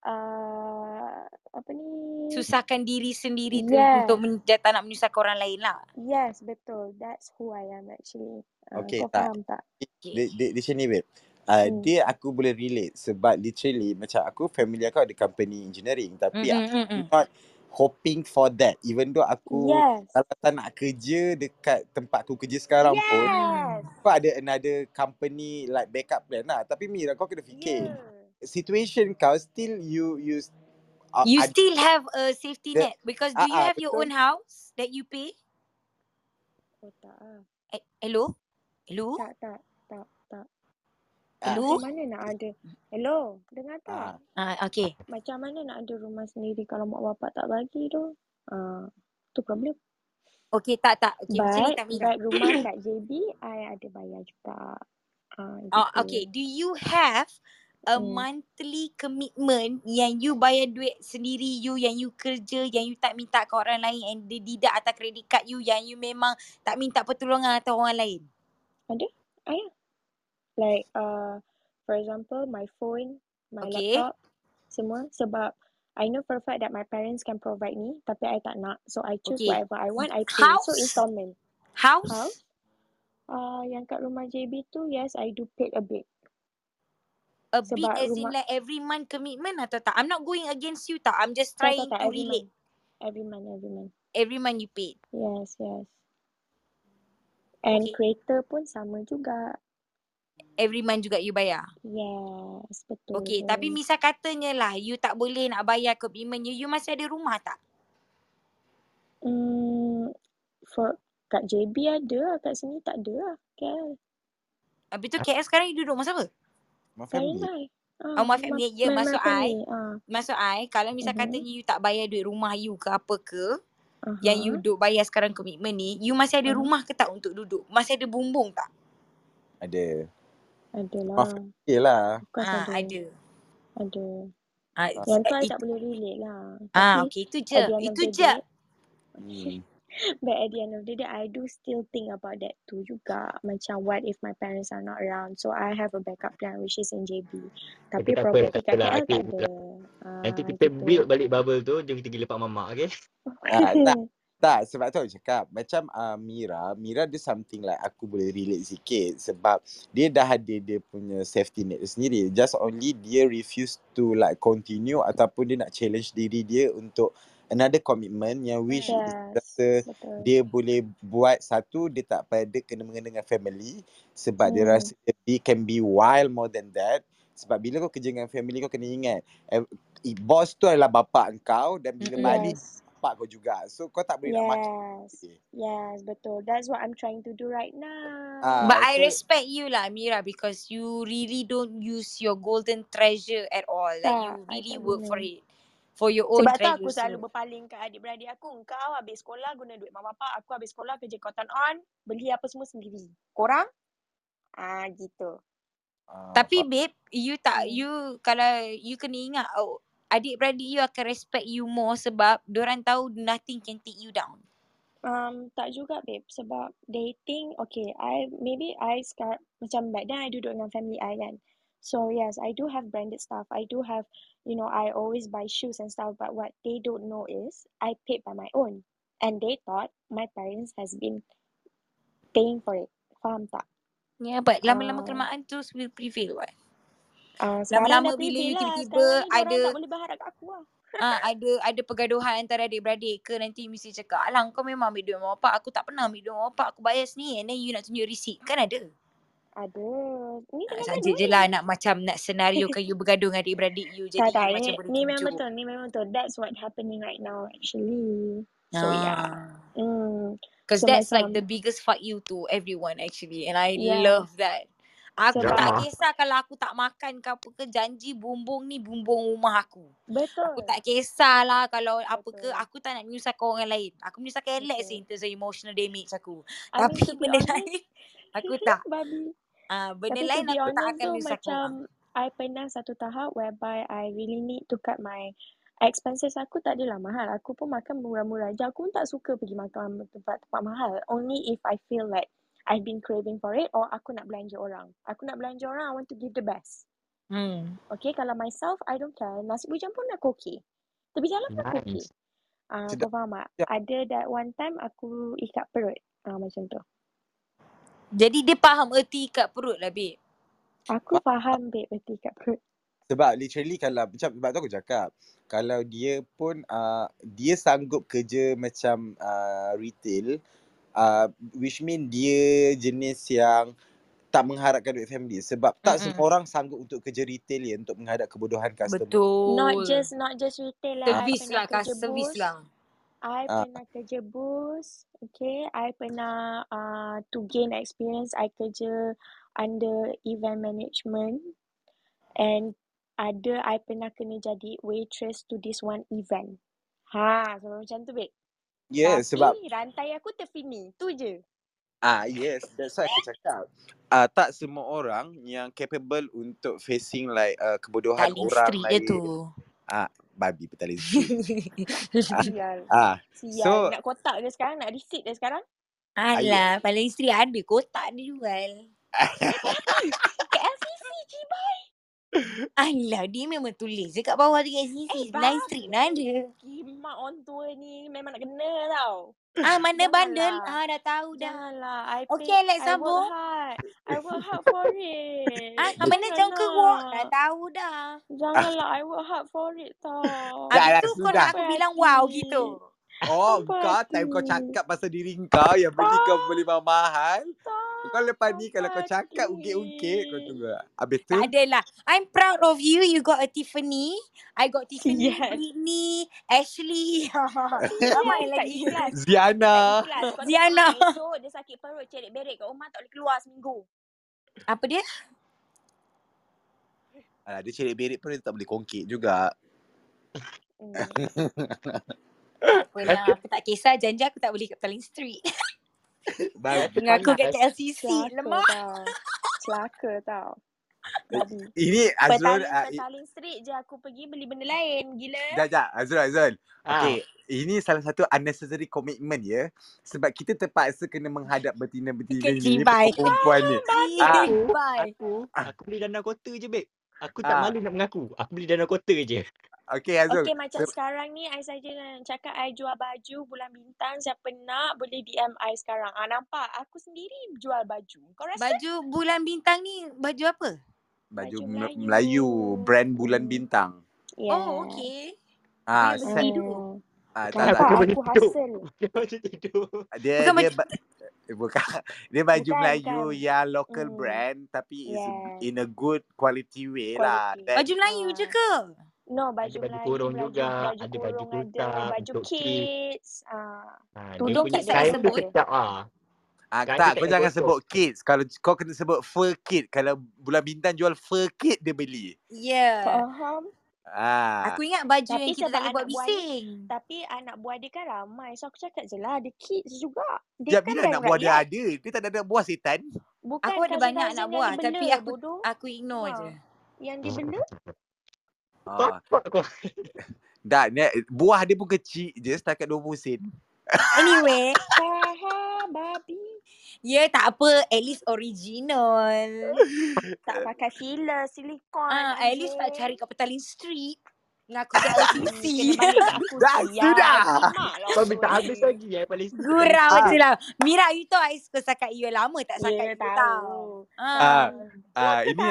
uh, apa ni? Susahkan diri sendiri tu Yes, untuk men, tak nak menyusahkan orang lain lah. yes, betul. That's who I am actually. Uh, Okay, kau tak. faham tak? Okay. Di, di, di sini, babe. Uh, Hmm. dia aku boleh relate sebab literally macam aku family aku ada company engineering tapi Mm aku mm mm. not hoping for that even though aku Yes, kalau tak nak kerja dekat tempat aku kerja sekarang pun yes, aku ada another company like backup plan lah tapi Mira kau kena fikir yeah. Situation kau still you you uh, You ada still have a safety the, net because do ah you ah have your betul own house that you pay? Oh tak ah. Eh, hello? Hello? Tak, tak, tak, tak. ah, Hello? Macam mana nak ada? Hello, dengar ah, tak? Ah, okay. Macam mana nak ada rumah sendiri kalau mak bapak tak bagi tu? Ah, tu problem. Okay, tak, tak. Okay, macam ni But, tak Mira. but rumah kat JB, I ada bayar juga. Ah, Oh, gitu. okay. Do you have a Hmm. monthly commitment yang you bayar duit sendiri you, yang you kerja, yang you tak minta ke orang lain and dia tidak atas kredit card you, yang you memang tak minta pertolongan atas orang lain? Ada? Ada. Like, uh, for example, my phone, my Okay. laptop, semua. Sebab I know for a fact that my parents can provide me, tapi I tak nak. So, I choose Okay. whatever I want, I pay. So, House? installment. House? House? Uh, yang kat rumah JB tu, yes, I do pay a bit. A bit Sebab as in rumah, like every month commitment atau tak? I'm not going against you tak. I'm just tak, tak, trying tak, to every relate. month. Every month, every month. Every month you paid. Yes, yes. And Okay. kereta pun sama juga. Every month juga you bayar. Yes, betul. Okay, tapi misal katanya lah you tak boleh nak bayar commitment you, you masih ada rumah tak? Hmm, for kat JB ada, kat sini tak ada lah. KL. Habis tu KL sekarang you duduk masa apa? My Lain family lah. Ah, Oh, my ma, family. Ya, my, my maksud I, family. Ah, maksud I, kalau misal uh-huh. katanya you tak bayar duit rumah you ke apa ke, yang you Uh-huh. duduk bayar sekarang commitment ni, you masih ada Uh-huh. rumah ke tak untuk duduk? Masih ada bumbung tak? ada Ada my lah. family lah Ah, ada. ada. Ada. Ah, Yang tu I it, tak boleh relate lah. ah Tapi okay, itu je. Itu je. hmm. But at the end of the day, I do still think about that too juga. Macam what if my parents are not around? So I have a backup plan which is in JB. Tapi property tak kat Nanti, tak ada. nanti Ah, kita gitu. build balik bubble tu, jom kita pergi lepak mamak, okay? Ah, tak. Tak, sebab tu aku cakap. Macam uh, Mira, Mira dia something like aku boleh relate sikit. Sebab dia dah ada dia punya safety net dia sendiri. Just only dia refuse to like continue ataupun dia nak challenge diri dia untuk another commitment yang which is Yes, rasa betul. dia boleh buat satu, dia tak pada kena-mengena dengan family. Sebab dia Hmm. rasa dia can be wild more than that. Sebab bila kau kerja dengan family kau kena ingat, eh, i- boss tu adalah bapa engkau dan bila Mm-mm. balik Yes. bapak kau juga. So kau tak boleh nak macam Yes. Yes, betul. That's what I'm trying to do right now. But I so respect you lah, Mira, because you really don't use your golden treasure at all. Like you Tak, I really work for guna. it, for your own Sebab tu aku selalu berpaling kat adik-beradik aku. Engkau habis sekolah guna duit mak bapak. Aku habis sekolah kerja cotton on. Beli apa semua sendiri. Korang? Ah, gitu. ah, tapi babe, you tak, Hmm. you kalau you kena ingat, oh, adik-beradik you akan respect you more sebab diorang tahu nothing can take you down. Um, tak juga babe sebab think okay I maybe I sekarang macam back then I duduk dengan family I kan so yes I do have branded stuff. I do have you know I always buy shoes and stuff but what they don't know is I paid by my own. And they thought my parents has been paying for it. Faham tak? Yeah, but lama-lama Ah, kelemahan tu will prevail what. ah sekarang Lama-lama dah bila you lah. tiba-tiba ada tak boleh berharap kat aku lah. Ah ada ada pergaduhan antara adik-beradik ke? Nanti mesti cakap alah kau memang ambil duit mak bapak. Aku tak pernah ambil duit mak bapak. Aku bayar sendiri and then you nak tunjuk receipt. Kan ada ada. Ni ah, tengah saja je lah nak macam nak senario kan you bergaduh dengan adik-beradik you. Jadi tak tak. macam ni, ni memang betul. Ni memang betul. That's what happening right now actually. So yeah. Ah. Hmm. Because So that's like the biggest fuck you to everyone actually. And I yes love that. Aku sebab tak Drama. kisah kalau aku tak makan ke apa ke janji bumbung ni bumbung rumah aku. Aku betul. tak kisahlah kalau apa ke. Betul. Aku tak nak menyusahkan orang lain. Aku menyusahkan Alex betul. in terms of emotional damage aku. I Tapi be benda lain aku tak. babi Ah benda tapi lain aku tak akan menyusahkan macam. I pernah satu tahap whereby I really need to cut my expenses aku tak adalah mahal aku pun makan murah-murah je aku pun tak suka pergi makan tempat-tempat mahal only if I feel like I've been craving for it or aku nak belanja orang aku nak belanja orang I want to give the best Hmm. okay kalau myself I don't care nasi bujang pun aku okay tepi jalan pun aku okay Nice. Ah, Sedap. kau faham tak? Ada that one time aku ikat perut. Ah, macam tu. Jadi dia faham erti ikat perut lah babe. Aku faham babe erti ikat perut. Sebab literally kalau macam sebab tu aku cakap kalau dia pun uh, dia sanggup kerja macam uh, retail uh, which mean dia jenis yang tak mengharapkan duit family sebab tak Mm-mm. semua orang sanggup untuk kerja retail ya untuk menghadap kebodohan customer. Not Betul. just not just retail lah. Pernah lah, service lah. I Ah, pernah kerja booth. Okay. I pernah uh, to gain experience. I kerja under event management. And ada I pernah kena jadi waitress to this one event. Ha, so macam tu babe. yes, sebab Tapi rantai aku terfini. Tu je. Ah yes, that's why aku cakap. Ah tak semua orang yang capable untuk facing like uh, kebodohan Tali orang lain. tu. Ah babi petali street. ah, Sial. ah Sial. so Nak kotak ke sekarang? Nak receipt ke sekarang? Alah, paling isteri ada kotak dia jual. KLCC cibai. Alah, dia memang tulis je kat bawah tu kat Eh sisi. Line street mana babi. ada. Kimak on tour ni memang nak kena tau. Ah, mana bandel? Janganlah. Ah, dah tahu dah. Janganlah. I Okey, pay, Alex I work sambung. hard. I work hard for it. Ah, kat mana ke walk? Dah tahu dah. Janganlah. I work hard for it tau. Dah Habis lah tu kau sudah. nak aku bilang wow gitu. Oh kau time kau cakap pasal diri kau yang beli kau Tak. beli mahal. Kau lepas ni kalau kau cakap ungkit-ungkit kau tunggu. Habis tu Tak adalah. I'm proud of you. You got a Tiffany. I got Tiffany, Yes. Britney, Ashley. Ramai lagi. Tak Ziana. Ziana. esok dia sakit perut cerit-berit kat rumah tak boleh keluar seminggu. Apa dia? Alah, dia cerit berit pun dia tak boleh kongkit juga. Hmm. Apalah, aku tak kisah. Janji aku tak boleh kat Petaling Street. Baik. Dengan aku kat Panas. KLCC. Celaka Lemak. tau. Celaka tau. Babi. Ini Azrul Petaling, uh, petaling street je aku pergi beli benda lain. Gila. Jap, jap. Azrul, Azrul. Ah, Okay. ini salah satu unnecessary commitment ya. Sebab kita terpaksa kena menghadap betina-betina ni, perempuan ni. Ah. Aku, aku beli dana kota je, babe. Aku tak Ah. malu nak mengaku. Aku beli dana kota je. Okay Azul. Okay macam sekarang ni I saja nak cakap I jual baju bulan bintang siapa nak boleh DM I sekarang. Ah nampak aku sendiri jual baju. Kau rasa? Baju bulan bintang ni baju apa? Baju Baju Melayu. Melayu. Melayu. Brand Bulan Hmm. Bintang. Yeah. Oh, okay. Ah, Bukan set. Baju. Ah, tak, Nampak tak. Bukan baju aku tidur. hasil. Dia macam tidur. Dia Bukan dia baju ba- eh, bukan. Dia baju Bukan, Melayu bukan. yang local Hmm. brand tapi is Yeah. in a good quality way lah. Quality. Then Baju Melayu je ke? No, Ada baju baju Melayu, kurung baju, juga, baju ada baju kurung ada, kurta baju untuk kids. kids. Ah. Ha, Tudung tak ada, kain tu sebut. sedap ah. Ah, tak, tu kau tak payah jangan sebut kids. Kalau kau kena sebut fur kid. Kalau bulan bintang jual fur kid, dia beli. Ya. Faham? Ah. Aku ingat baju Tapi yang kita tak boleh buat anak buah dia, bising. tapi anak buah dia kan ramai. So aku cakap je lah, ada kids juga. Dia Sekejap, kan bila anak buah dia rakyat. ada? Dia tak ada anak buah setan. Bukan Aku ada banyak anak buah tapi dibela, aku bodoh. aku ignore Ha. je. Yang dibela. Ah. Bapak kau. Tak, buah dia pun kecil je setakat 20 sen. Anyway, Haha, babi. ya tak apa, at least original. Tak pakai filler, silikon. Ah, at least tak cari kat Petaling Street. Ngaku kat LCC. kat aku Dah, sudah. Kau aku minta habis lagi eh paling. Gurau Ah. je lah. Mira, you tahu I suka sakat you lama tak sakat Ya, you tahu. Ah. Ah, ah, Aku ini.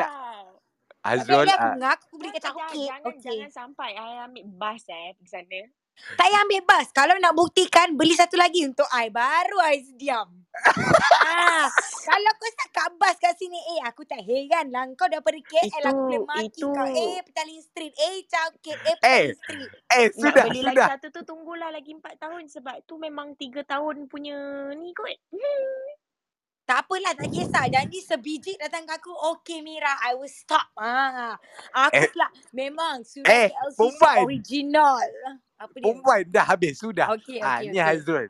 Tapi Azrul. aku ah, mengaku aku beli jangan, kek. jangan, Okay. jangan sampai I ambil bas eh pergi sana. Tak payah ambil bas. Kalau nak buktikan, beli satu lagi untuk I. Baru I diam. ah, kalau kau tak kat bas kat sini, eh aku tak heran lah. Kau daripada KL aku boleh Itu, maki itu. kau. Eh, Petaling Street. Eh, Cangkit. Eh, Eh, Petaling Street. eh, Nak sudah, beli lagi sudah. satu tu tunggulah lagi empat tahun sebab tu memang tiga tahun punya ni kot. Hmm. Tak apalah, tak kisah. Janji sebiji datang ke aku, okay Mira, I will stop. Ah, aku Eh, pula memang sudah eh, KLCC original. Apa dia? Perempuan dah habis, sudah. Okay, Ah, okay, ni okay. Hazrul.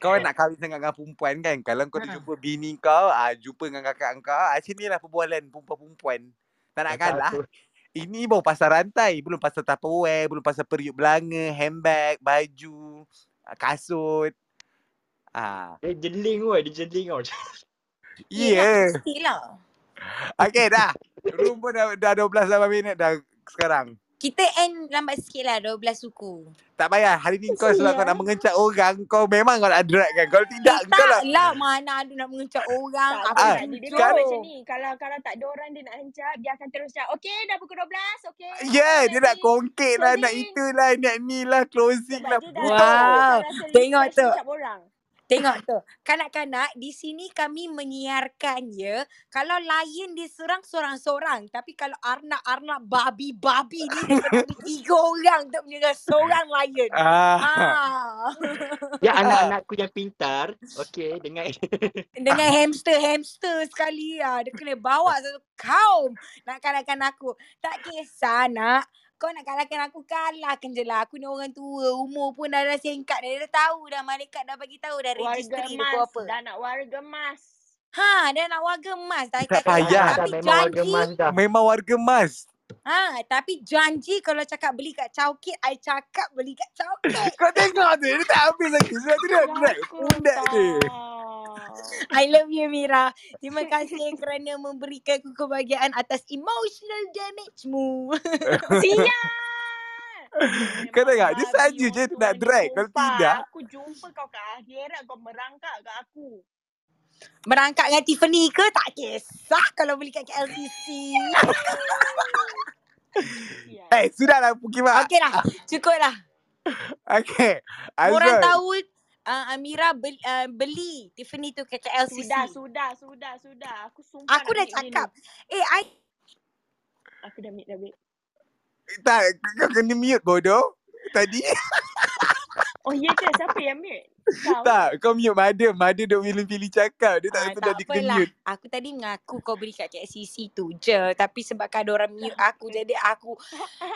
Kau nak kahwin sangat dengan perempuan kan? Kalau kau Ha. jumpa bini kau, ah, jumpa dengan kakak kau, ah, sini lah perbualan perempuan-perempuan. Tak nak Kakak kalah. aku. Ini baru pasal rantai. Belum pasal tupperware, belum pasal periuk belanga, handbag, baju, ah, kasut. Ah, Dia jeling kot. Dia jeling kot. Yelah, yeah. Okay dah. Room pun dah, dah 12 minit dah sekarang. Kita end lambat sikit lah, 12 suku. Tak payah. Hari ni kau sebab kau nak mengencak orang, kau memang kau nak drag kan. Kalau tidak, Eh, kau lah. tak lah. Mana ada nak mengencak orang. Tak, Apa Ah, tak. Dia, memang macam ni. Kalau kalau tak ada orang dia nak hencat, dia akan terus cakap, okay dah pukul 12, okay. Ya, yeah, Ah, dia nak kongkit lah, nak itulah, nak ni lah, closing lah. Wow. Tengok tu. cap orang. Tengok tu. Kanak-kanak, di sini kami menyiarkan ya. Kalau lion dia serang seorang-seorang. Tapi kalau Arnab-Arnab babi-babi ni dia kena ambil tiga orang untuk menyerang seorang lion. Ah. Ah. Ya anak-anakku yang pintar. Okay, dengar. Dengan hamster-hamster sekali lah. Dia kena bawa satu kaum nak kalahkan aku. Tak kisah nak. Kau nak kalahkan aku, kalahkan je lah. Aku ni orang tua. Umur pun dah dah singkat. Dia dah tahu dah. Malaikat dah bagi tahu dah Warga registry dia pun apa. Dah nak warga emas. Ha, dia nak warga emas. Tak, payah. kisah. dah Tapi memang warga janji. emas dah. Memang warga emas. Ha, tapi janji kalau cakap beli kat Chowkit, I cakap beli kat Chowkit. Kau tengok tu, dia tak habis lagi. Sebab tu dia drag. Aku Undak dia. I love you Mira. Terima kasih kerana memberikan aku kebahagiaan atas emotional damage-mu. Sial! Kau tengok, dia Memang saja je nak drag. Kalau tidak, Aku jumpa kau kat akhirat kau merangkak kat aku. Berangkat dengan Tiffany ke? Tak kisah kalau beli kat KLCC. Eh, sudahlah Pukimak. Okey dah. Cukup lah. Okay. Orang tahu uh, Amira beli, uh, beli Tiffany tu kat KLCC. Sudah, sudah, sudah, sudah. Aku sumpah Aku dah cakap. ni. Eh, I Aku dah ambil dah ambil. Tak, kau kena mute bodoh. Tadi. Oh ya ke? Siapa yang ambil? Kau. tak, kau mute Mada. Mada duk pilih-pilih cakap. Dia tak Ah, tak dia kena mute. Aku tadi mengaku kau beli kat KLCC tu je. Tapi sebabkan ada orang mute aku. Jadi aku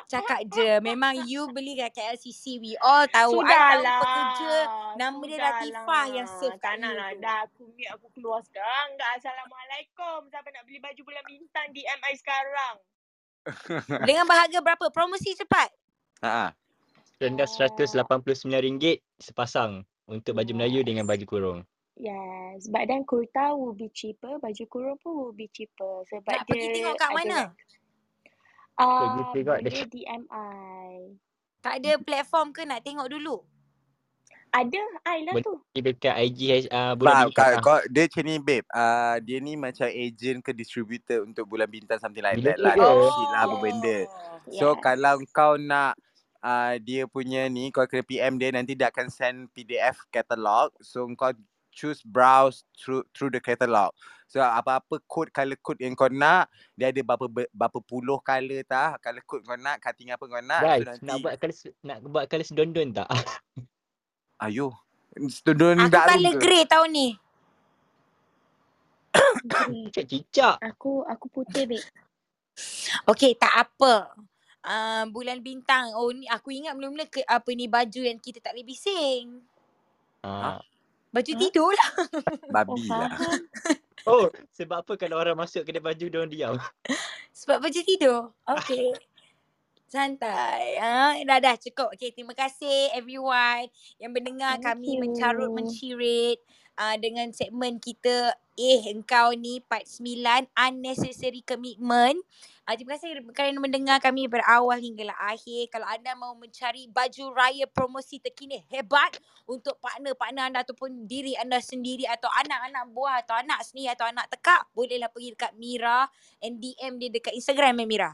cakap je. Memang you beli kat KLCC. We all tahu. I tahu Sudahlah. pekerja. Nama dia Latifah yang serve Tak kat you lah. Dah aku mute aku keluar sekarang. Dah Assalamualaikum. Siapa nak beli baju bulan bintang DM I sekarang. Dengan bahagia berapa? Promosi cepat. Ha. Rendah RM189 sepasang untuk baju Melayu Yes. dengan baju kurung. Yes. But then kurta will be cheaper. Baju kurung pun will be cheaper. Sebab Nak pergi dia tengok kat mana? Pergi uh, tengok boleh dekat DM I. Tak ada platform ke nak tengok dulu? Ada, I lah Boleh tu. pergi dekat IG uh, Bulan Bab, Bintang kau, kau, dia macam ni babe. Uh, dia ni macam agent ke distributor untuk Bulan Bintang something like Bila that tu lah. shit lah apa Yes. benda. So Yes. kalau kau nak uh, dia punya ni, kau kena PM dia nanti dia akan send PDF catalog. So kau choose browse through through the catalog. So apa-apa code color code yang kau nak, dia ada berapa ber- berapa puluh color tah, color code kau nak, cutting apa kau nak. So Guys, nak nanti buat colour nak buat colour sedondon tak? ayo. Aku dark room colour ke? grey tahun ni. Grey. Cicak-cicak. Aku aku putih, babe. Okay, tak apa. Uh, bulan bintang. Oh ni aku ingat mula-mula ke apa ni baju yang kita tak boleh bising. Ah. Baju Huh? tidur lah. Oh, Babi lah. faham. Oh, sebab apa kalau orang masuk kedai baju dia orang diam? Sebab baju tidur. Okay. Santai. Ha, dah dah cukup. Okay, terima kasih everyone yang mendengar Thank kami you. mencarut mencirit uh, dengan segmen kita eh engkau ni part 9 unnecessary commitment. Uh, terima kasih kerana mendengar kami daripada awal hinggalah akhir. Kalau anda mau mencari baju raya promosi terkini hebat untuk partner-partner anda ataupun diri anda sendiri atau anak-anak buah atau anak sendiri atau anak tekak, bolehlah pergi dekat Mira and DM dia dekat Instagram eh Mira.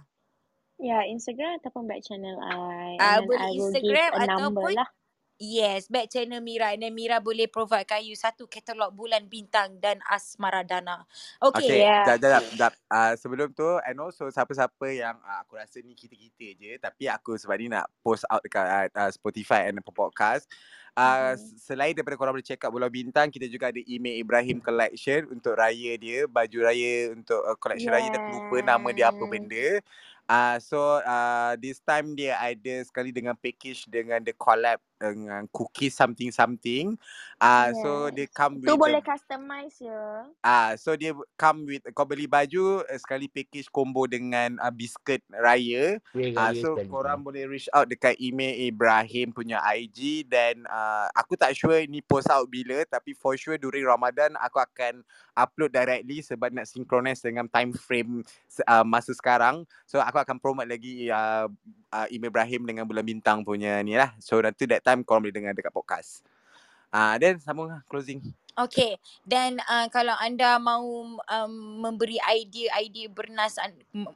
Ya, Instagram ataupun back channel I. Ah, then boleh Instagram ataupun lah. Yes, back channel Mira. Dan Mira boleh providekan you satu katalog bulan bintang dan asmara dana. Okay. Okay, Yeah. jap, jap, jap, jap. Uh, sebelum tu, and also siapa-siapa yang uh, aku rasa ni kita-kita je, tapi aku sebab ni nak post out dekat uh, Spotify and Apple Podcast. Uh, Mhm. Selain daripada korang boleh check out Bulan Bintang, kita juga ada email Ibrahim Collection untuk raya dia, baju raya untuk uh, collection raya tapi lupa nama dia apa benda. Uh, so uh, this time dia ada sekali dengan package dengan the collab dengan cookie something something. Uh, so dia come Tu with boleh a customize ya. Ah, so dia come with kau beli baju uh, sekali package combo dengan uh, biscuit raya. Kuih Ah, raya so sekali. korang boleh reach out dekat email Ibrahim punya IG dan uh, aku tak sure ni post out bila tapi for sure during Ramadan aku akan upload directly sebab nak synchronize dengan time frame uh, masa sekarang. So aku akan promote lagi uh, uh, email Ibrahim dengan bulan bintang punya ni lah. So nanti that time korang boleh dengar dekat podcast. Ah, uh, then sambung lah, closing. Okay. Dan uh, kalau anda mahu um, memberi idea-idea bernas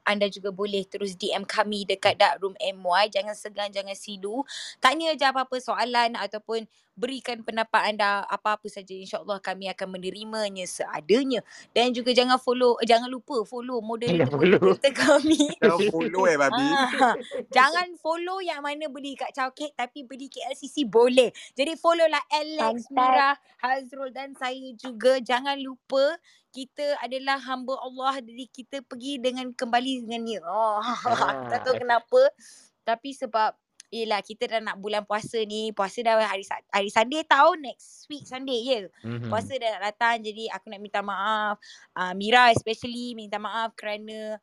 anda juga boleh terus DM kami dekat Dark Room MY. Jangan segan, jangan silu. Tanya je apa-apa soalan ataupun berikan pendapat anda apa-apa saja. InsyaAllah kami akan menerimanya seadanya. Dan juga jangan follow, eh, jangan lupa follow Jangan follow. moderator-moderator kami. Jangan follow eh babi. Ah, jangan follow yang mana beli kat Chowcake tapi beli KLCC boleh. Jadi follow lah Alex. Mira, Hazrul dan saya juga. Jangan lupa kita adalah hamba Allah jadi kita pergi dengan kembali dengan ni. Oh, tak tahu Ah. kenapa. Tapi sebab Yelah kita dah nak bulan puasa ni Puasa dah hari hari Sunday tau Next week Sunday je Mhm. Puasa dah nak datang Jadi aku nak minta maaf uh, Mira especially Minta maaf kerana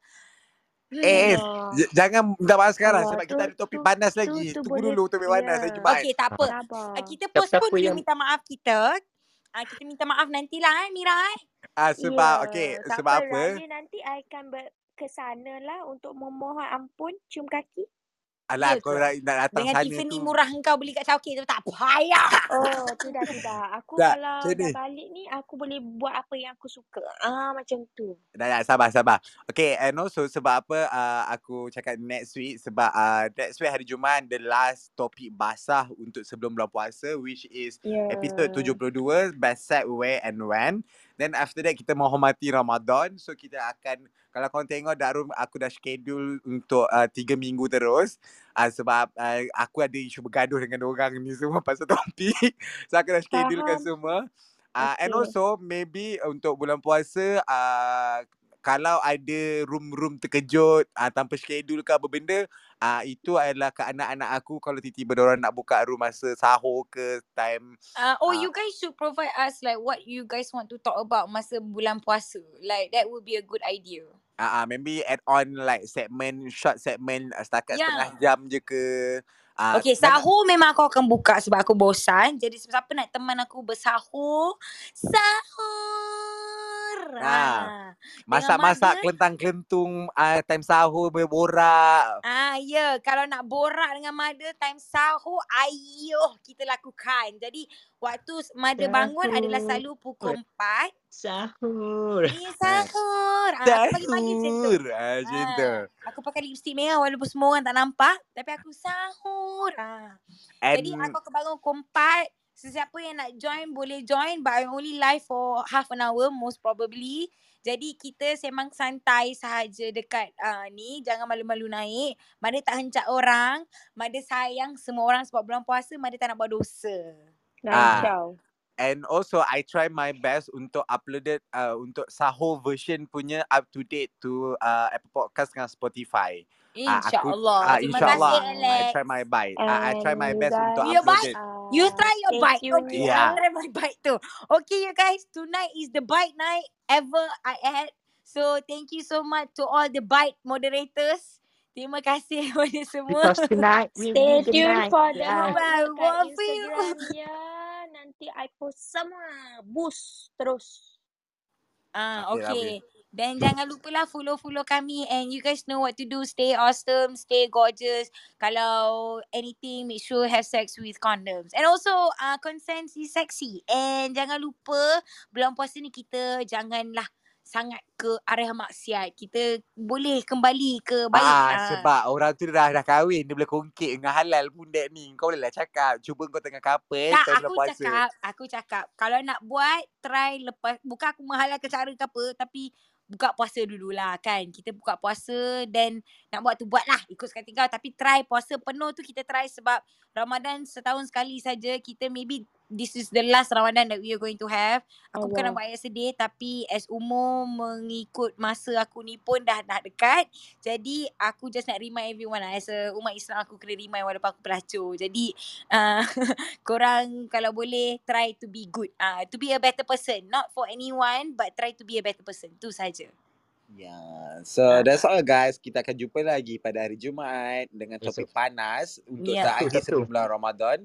Eh, Allah. J- jangan minta maaf sekarang Allah, sebab kita tu- ada topik tu- panas tu- lagi. tu Tunggu boleh- dulu topik panas ya. hari Jumaat. Okay tak apa Sabar. Uh, kita postpone dulu yang- minta maaf kita. Uh, kita minta maaf nantilah eh Mira eh. Ah sebab Ya, okey, sebab apa? Raya nanti I akan ber- ke sana lah untuk memohon ampun cium kaki. Alah kau ke? nak, datang Dengan sana Tiffany tu. murah engkau beli kat Chowkey tu tak payah. Oh, tidak tidak. Aku Tak, kalau dah ni. balik ni aku boleh buat apa yang aku suka. Ah macam tu. Dah, dah sabar sabar. Okay and also sebab apa uh, aku cakap next week sebab uh, next week hari Jumaat the last topik basah untuk sebelum bulan puasa which is Ya. episod 72 best set where and when. Then after that kita menghormati Ramadan so kita akan kalau kau tengok Darul aku dah schedule untuk uh, 3 minggu terus uh, sebab uh, aku ada isu bergaduh dengan orang ni semua pasal topik. so aku dah schedulekan Faham. semua. Uh, and Okay. also maybe untuk bulan puasa uh, kalau ada room-room terkejut uh, tanpa schedule ke apa benda uh, itu adalah ke anak-anak aku kalau tiba-tiba orang nak buka room masa sahur ke time Uh, oh Ah. you guys should provide us like what you guys want to talk about masa bulan puasa. Like that would be a good idea. uh, uh, maybe add on like segment short segment uh, setakat Ya. setengah jam je ke Ah, Okay, dan sahur memang aku akan buka sebab aku bosan. Jadi siapa nak teman aku bersahur, sahur. Ah, Ah. Dengan masak-masak kelentang-kelentung ah, time sahur berborak. ah ya, kalau nak borak dengan mother time sahur, ayuh kita lakukan. Jadi waktu mother bangun adalah Sahur. selalu pukul 4. Sahur. Eh, Ah, sahur. Ah, aku pagi-pagi macam tu. Sahur. Ah, macam tu. Ah, aku pakai lipstick merah walaupun semua orang tak nampak. Tapi aku sahur. Ah. Jadi And aku akan bangun pukul 4. Sesiapa yang nak join boleh join but I only live for half an hour most probably. Jadi kita sembang santai sahaja dekat uh, ni. Jangan malu-malu naik. Mada tak hencat orang. Mada sayang semua orang sebab bulan puasa. Mada tak nak buat dosa. ah, Rancau. and also I try my best untuk uploaded uh, untuk sahur version punya up to date to uh, Apple Podcast dengan Spotify. Ah, aku InsyaAllah. ah, Terima insyaAllah kasih Um, I try my best. Uh, I try my best untuk upload it. You uh, try your stay bite. tuned Okay, ya. I Yeah. try my bite too. Okay, you guys. Tonight is the bite night ever I had. So, thank you so much to all the bite moderators. Terima kasih kepada semua. Because tonight will Stay tuned night. for the Yeah. What for you? Instagram ya. Nanti I post semua. Boost terus. Ah, Okay lah, okay. Dan jangan lupa lah follow-follow kami and you guys know what to do. Stay awesome, stay gorgeous. Kalau anything, make sure have sex with condoms. And also, uh, consent is sexy. And jangan lupa, bulan puasa ni kita janganlah sangat ke arah maksiat. Kita boleh kembali ke baik. Ah, Ah. sebab orang tu dah dah kahwin, dia boleh kongkit dengan halal pun dek ni. Kau boleh lah cakap, cuba kau tengah couple Tak, aku puasa. cakap, aku cakap kalau nak buat try lepas bukan aku menghalalkan cara ke apa tapi buka puasa dululah kan. Kita buka puasa then nak buat tu buatlah ikut sekali kau tapi try puasa penuh tu kita try sebab Ramadan setahun sekali saja kita maybe this is the last Ramadan that we are going to have. Aku bukan nak buat ayat sedih tapi as umur mengikut masa aku ni pun dah nak dekat. Jadi aku just nak remind everyone lah as a umat Islam aku kena remind walaupun aku pelacur. Jadi uh, korang kalau boleh try to be good. Ah uh, to be a better person. Not for anyone but try to be a better person. Tu saja. Yeah. So that's all guys. Kita akan jumpa lagi pada hari Jumaat dengan topik panas untuk Sabtu, Sabtu. sebelum bulan Ramadan.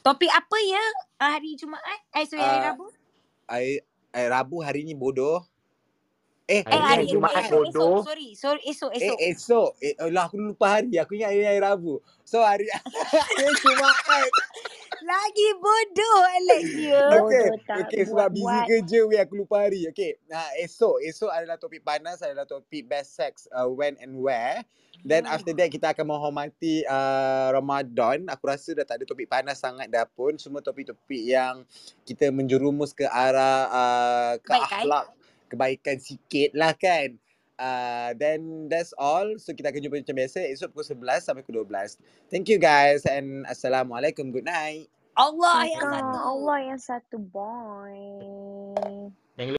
Topik apa ya uh, hari Jumaat? Eh sorry hari Uh, Rabu? hari, eh, Rabu hari ni bodoh. Eh, Eh Hari hari ni Jumaat esok, esok, bodoh. sorry. Sorry esok eh esok. esok. Eh, lah aku lupa hari. Aku ingat hari, hari Rabu. So hari hari Jumaat. Lagi bodoh Alex ya. Okay, Bodoh okay sebab busy buat-buat. kerja weh aku lupa hari. Okay, nah, esok esok adalah topik panas adalah topik best sex uh, when and where. Then Hmm. after that kita akan menghormati uh, Ramadan. Aku rasa dah tak ada topik panas sangat dah pun. Semua topik-topik yang kita menjerumus ke arah uh, ke Kebaikan. akhlak kebaikan sikit lah kan. Uh, then that's all. So kita akan jumpa macam biasa esok pukul 11 sampai pukul 12. Thank you guys and Assalamualaikum. Good night. Allah yang satu. Allah yang satu boy.